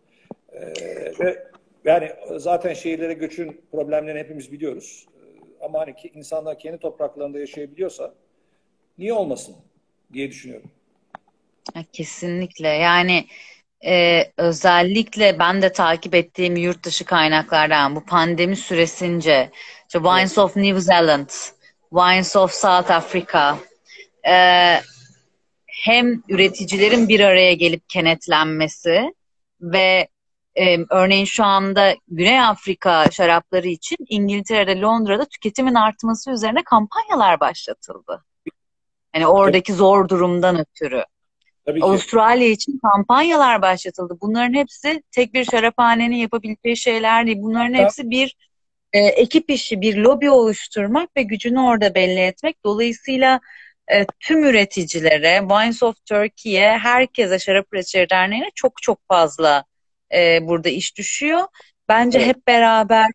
Ee, ve yani zaten şehirlere göçün problemlerini hepimiz biliyoruz. Ee, ama hani ki insanlar kendi topraklarında yaşayabiliyorsa niye olmasın diye düşünüyorum. Kesinlikle. Yani e, özellikle ben de takip ettiğim yurt dışı kaynaklardan bu pandemi süresince işte Wines of New Zealand, Wines of South Africa e, hem üreticilerin bir araya gelip kenetlenmesi ve e, örneğin şu anda Güney Afrika şarapları için İngiltere'de, Londra'da tüketimin artması üzerine kampanyalar başlatıldı. Yani oradaki zor durumdan ötürü. Tabii ki. Avustralya için kampanyalar başlatıldı. Bunların hepsi tek bir şaraphanenin yapabileceği şeyler değil. Bunların hepsi bir e, ekip işi, bir lobi oluşturmak ve gücünü orada belli etmek. Dolayısıyla e, tüm üreticilere, Wines of Turkey'ye, herkese Şarap Üreticileri Derneği'ne çok çok fazla e, burada iş düşüyor. Bence evet. hep beraber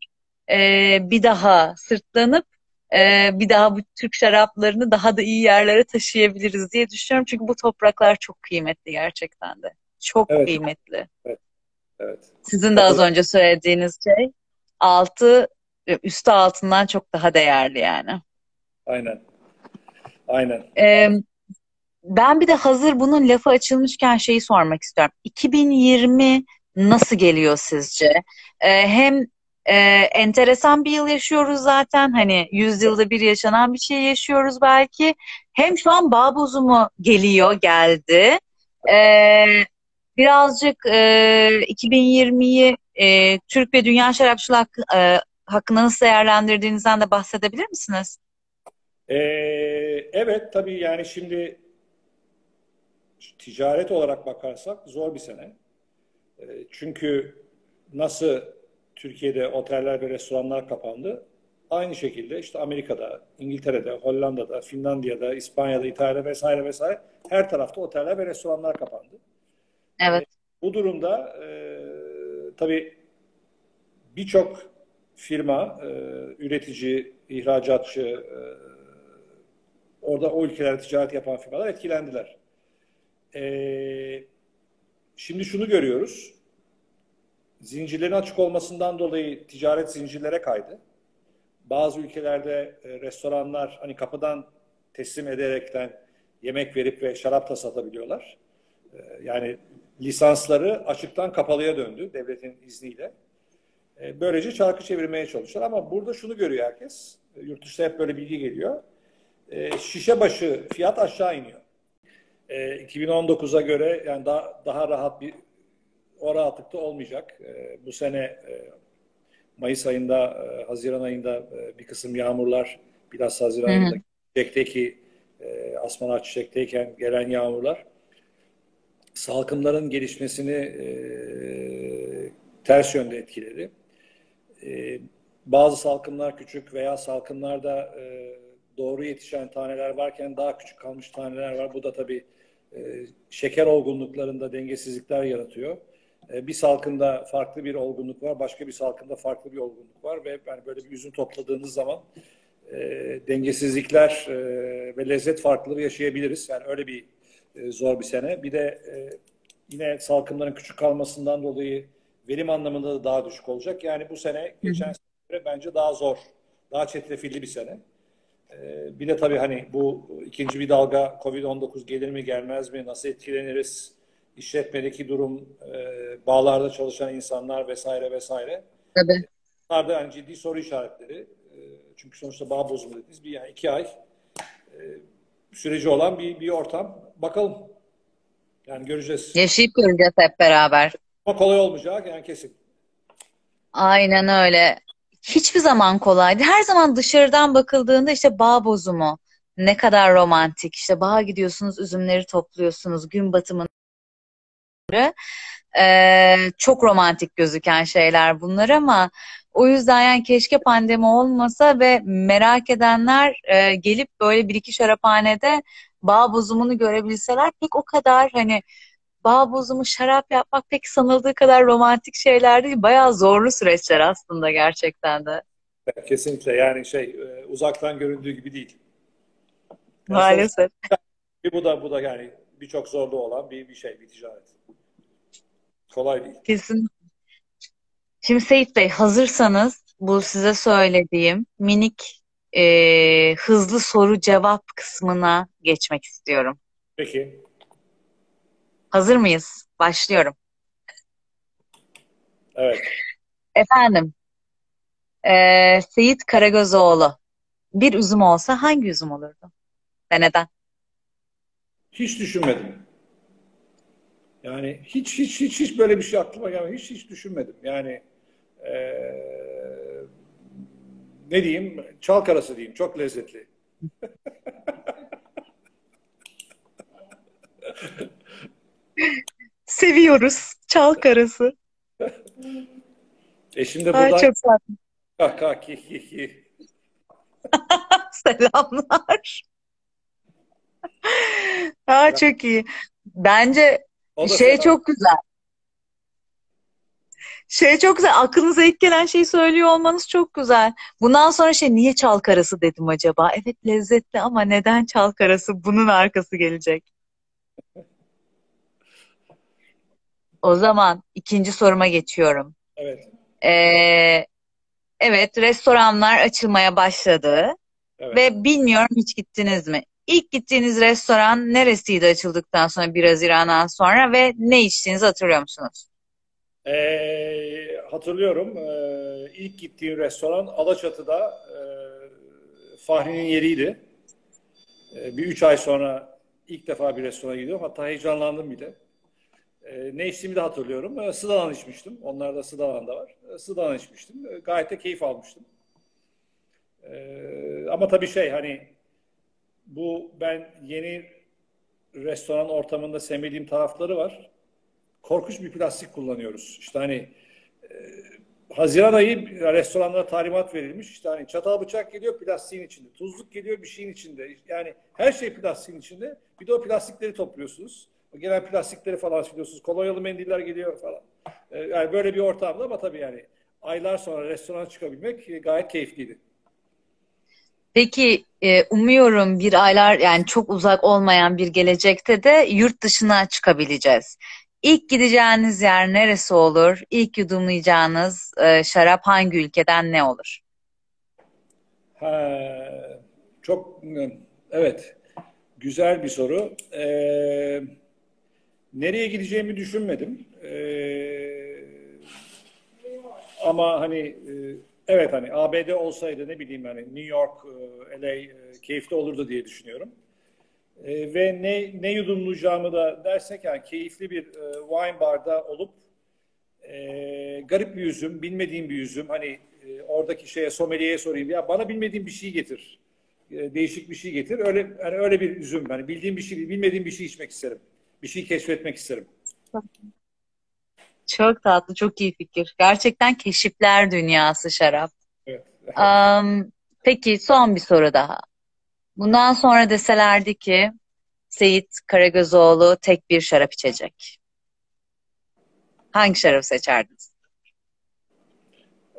e, bir daha sırtlanıp e, bir daha bu Türk şaraplarını daha da iyi yerlere taşıyabiliriz diye düşünüyorum. Çünkü bu topraklar çok kıymetli gerçekten de. Çok evet. kıymetli. Evet. Evet. Sizin de az önce söylediğiniz şey altı üstü altından çok daha değerli yani. Aynen. Aynen. Ee, ben bir de hazır bunun lafı açılmışken şeyi sormak istiyorum. 2020 nasıl geliyor sizce? Ee, hem e, enteresan bir yıl yaşıyoruz zaten. Hani yüzyılda bir yaşanan bir şey yaşıyoruz belki. Hem şu an bağ bozumu geliyor, geldi. Ee, birazcık e, 2020'yi e, Türk ve Dünya Şarapçılığı hakkı, e, hakkında nasıl değerlendirdiğinizden de bahsedebilir misiniz? Ee, evet tabii yani şimdi ticaret olarak bakarsak zor bir sene. Ee, çünkü nasıl Türkiye'de oteller ve restoranlar kapandı. Aynı şekilde işte Amerika'da, İngiltere'de, Hollanda'da, Finlandiya'da, İspanya'da, İtalya'da vesaire vesaire her tarafta oteller ve restoranlar kapandı. Evet. E, bu durumda e, tabii birçok firma, e, üretici, ihracatçı, e, orada o ülkelerde ticaret yapan firmalar etkilendiler. E, şimdi şunu görüyoruz zincirlerin açık olmasından dolayı ticaret zincirlere kaydı. Bazı ülkelerde e, restoranlar hani kapıdan teslim ederekten yemek verip ve şarap da satabiliyorlar. E, yani lisansları açıktan kapalıya döndü devletin izniyle. E, böylece çarkı çevirmeye çalışıyor. Ama burada şunu görüyor herkes. E, yurt dışında hep böyle bilgi geliyor. E, şişe başı fiyat aşağı iniyor. E, 2019'a göre yani daha, daha rahat bir o rahatlıkta olmayacak. E, bu sene e, Mayıs ayında, e, Haziran ayında e, bir kısım yağmurlar, biraz Haziran ayında çiçekteki e, Asmanar çiçekteyken gelen yağmurlar salkımların gelişmesini e, ters yönde etkiledi. E, bazı salkımlar küçük veya salkımlarda e, doğru yetişen taneler varken daha küçük kalmış taneler var. Bu da tabii e, şeker olgunluklarında dengesizlikler yaratıyor. E, bir salkında farklı bir olgunluk var, başka bir salkında farklı bir olgunluk var ve yani böyle bir üzüm topladığınız zaman e, dengesizlikler e, ve lezzet farklılığı yaşayabiliriz. Yani öyle bir e, zor bir sene. Bir de e, yine salkımların küçük kalmasından dolayı verim anlamında da daha düşük olacak. Yani bu sene geçen sene bence daha zor, daha çetrefilli bir sene. E, bir de tabii hani bu ikinci bir dalga Covid-19 gelir mi gelmez mi, nasıl etkileniriz? İşletmedeki durum, e, bağlarda çalışan insanlar vesaire vesaire. Tabii. Bunlar da yani ciddi soru işaretleri. E, çünkü sonuçta bağ bozumu dediğiniz bir yani iki ay e, süreci olan bir, bir ortam. Bakalım. Yani göreceğiz. Yaşayıp göreceğiz hep beraber. Ama kolay olmayacak yani kesin. Aynen öyle. Hiçbir zaman kolaydı. Her zaman dışarıdan bakıldığında işte bağ bozumu ne kadar romantik. İşte bağa gidiyorsunuz, üzümleri topluyorsunuz, gün batımında Ee, çok romantik gözüken şeyler bunlar ama o yüzden yani keşke pandemi olmasa ve merak edenler e, gelip böyle bir iki şaraphanede bağ bozumunu görebilseler pek o kadar hani bağ bozumu şarap yapmak pek sanıldığı kadar romantik şeyler değil. Bayağı zorlu süreçler aslında gerçekten de. Kesinlikle yani şey uzaktan göründüğü gibi değil. Yani Maalesef. Bu da bu da yani birçok zorluğu olan bir bir şey bir ticaret. Kolay değil. Kesin. Şimdi Seyit Bey hazırsanız bu size söylediğim minik e, hızlı soru cevap kısmına geçmek istiyorum. Peki. Hazır mıyız? Başlıyorum. Evet. Efendim, e, Seyit Karagözoğlu bir üzüm olsa hangi üzüm olurdu? Ve neden? Hiç düşünmedim. Yani hiç hiç hiç hiç böyle bir şey aklıma gelmedi. Hiç hiç düşünmedim. Yani ee, ne diyeyim? Çal karası diyeyim. Çok lezzetli. Seviyoruz çal karası. Eşim de buradan... Ay, çok Kah kah ki ki ki. Selamlar. Ha çok iyi. Bence şey selam. çok güzel. Şey çok güzel. Aklınıza ilk gelen şeyi söylüyor olmanız çok güzel. Bundan sonra şey niye çal karası dedim acaba? Evet lezzetli ama neden çal karası? Bunun arkası gelecek. O zaman ikinci soruma geçiyorum. Evet. Ee, evet, restoranlar açılmaya başladı. Evet. Ve bilmiyorum hiç gittiniz mi? İlk gittiğiniz restoran neresiydi açıldıktan sonra bir Haziran'dan sonra ve ne içtiğinizi hatırlıyor musunuz? Ee, hatırlıyorum. Ee, ilk gittiğim restoran Alaçatı'da e, Fahri'nin yeriydi. Ee, bir üç ay sonra ilk defa bir restorana gidiyorum. Hatta heyecanlandım bile. Ee, ne içtiğimi de hatırlıyorum. Ee, Sıdalan içmiştim. Onlarda Sıdalan da var. Ee, Sıdalan içmiştim. Ee, gayet de keyif almıştım. Ee, ama tabii şey hani bu ben yeni restoran ortamında sevmediğim tarafları var korkunç bir plastik kullanıyoruz. İşte hani e, Haziran ayı restoranlara talimat verilmiş. İşte hani çatal bıçak geliyor plastiğin içinde. Tuzluk geliyor bir şeyin içinde. Yani her şey plastiğin içinde. Bir de o plastikleri topluyorsunuz. O gelen plastikleri falan siliyorsunuz. Kolonyalı mendiller geliyor falan. E, yani böyle bir ortamda ama tabii yani aylar sonra restorana çıkabilmek e, gayet keyifliydi. Peki e, umuyorum bir aylar yani çok uzak olmayan bir gelecekte de yurt dışına çıkabileceğiz. İlk gideceğiniz yer neresi olur? İlk yudumlayacağınız e, şarap hangi ülkeden ne olur? Ha, çok evet güzel bir soru. Ee, nereye gideceğimi düşünmedim. Ee, ama hani e, evet hani ABD olsaydı ne bileyim hani New York, e, LA e, keyifli olurdu diye düşünüyorum. E, ve ne ne yudumlayacağımı da dersek yani keyifli bir e, wine barda olup e, garip bir yüzüm, bilmediğim bir yüzüm. Hani e, oradaki şeye sommelier sorayım ya bana bilmediğim bir şey getir. E, değişik bir şey getir. Öyle yani öyle bir üzüm. Hani bildiğim bir şey, bilmediğim bir şey içmek isterim. Bir şey keşfetmek isterim. Çok tatlı, çok iyi fikir. Gerçekten keşifler dünyası şarap. Evet. um, peki son bir soru daha. Bundan sonra deselerdi ki Seyit Karagözoğlu tek bir şarap içecek. Hangi şarap seçerdiniz?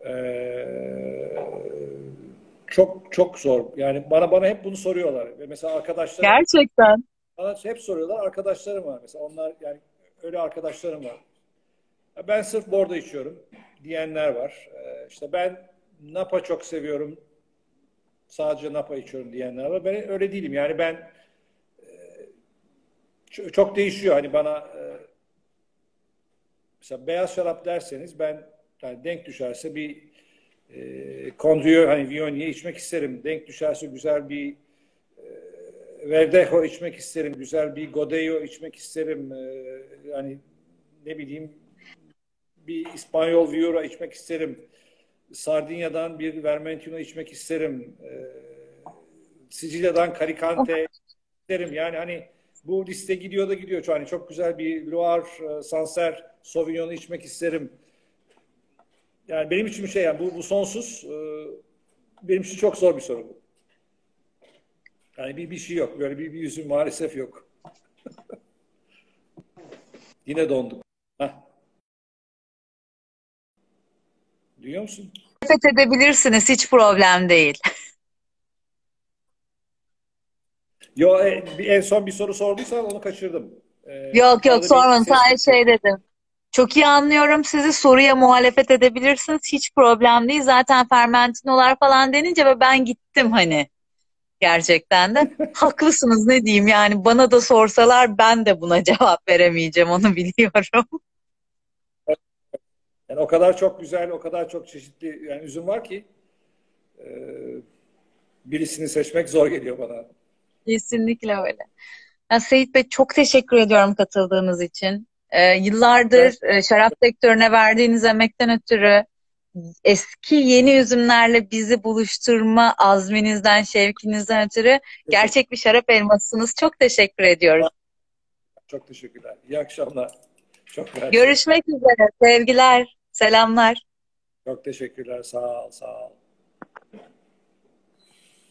Ee, çok çok zor. Yani bana bana hep bunu soruyorlar. Ve mesela arkadaşlar Gerçekten. Bana hep soruyorlar. Arkadaşlarım var mesela. Onlar yani öyle arkadaşlarım var. Ben sırf bordo içiyorum diyenler var. Ee, işte ben Napa çok seviyorum sadece Napa içiyorum diyenler var. Ben öyle değilim. Yani ben e, çok değişiyor. Hani bana e, mesela beyaz şarap derseniz ben yani denk düşerse bir e, Condrieu hani Viognier içmek isterim. Denk düşerse güzel bir e, Verdejo içmek isterim. Güzel bir Godello içmek isterim. E, yani ne bileyim bir İspanyol Viura içmek isterim. Sardinya'dan bir Vermentino içmek isterim. E, Sicilya'dan Caricante isterim. Yani hani bu liste gidiyor da gidiyor. Hani çok güzel bir Loire, e, Sancerre, Sauvignon'u içmek isterim. Yani benim için bir şey yani bu, bu sonsuz. E, benim için çok zor bir soru bu. Yani bir, bir şey yok. Böyle bir, bir yüzüm maalesef yok. Yine donduk. Duyuyor musun? Nefret edebilirsiniz. Hiç problem değil. Yo, e, en son bir soru sorduysan onu kaçırdım. Ee, yok yok sormadım. Sadece şey dedim. Çok iyi anlıyorum sizi. Soruya muhalefet edebilirsiniz. Hiç problem değil. Zaten fermentinolar falan denince ve ben gittim hani. Gerçekten de. Haklısınız ne diyeyim yani. Bana da sorsalar ben de buna cevap veremeyeceğim. Onu biliyorum. Yani o kadar çok güzel, o kadar çok çeşitli yani üzüm var ki e, birisini seçmek zor geliyor bana. Kesinlikle öyle. Ya Seyit Bey çok teşekkür ediyorum katıldığınız için. Ee, yıllardır evet. şarap sektörüne verdiğiniz emekten ötürü eski yeni üzümlerle bizi buluşturma azminizden, şevkinizden ötürü gerçek bir şarap elmasısınız. Çok teşekkür ediyoruz. Çok teşekkürler. İyi akşamlar. Çok Görüşmek üzere. Sevgiler, selamlar. Çok teşekkürler. Sağ ol, sağ ol.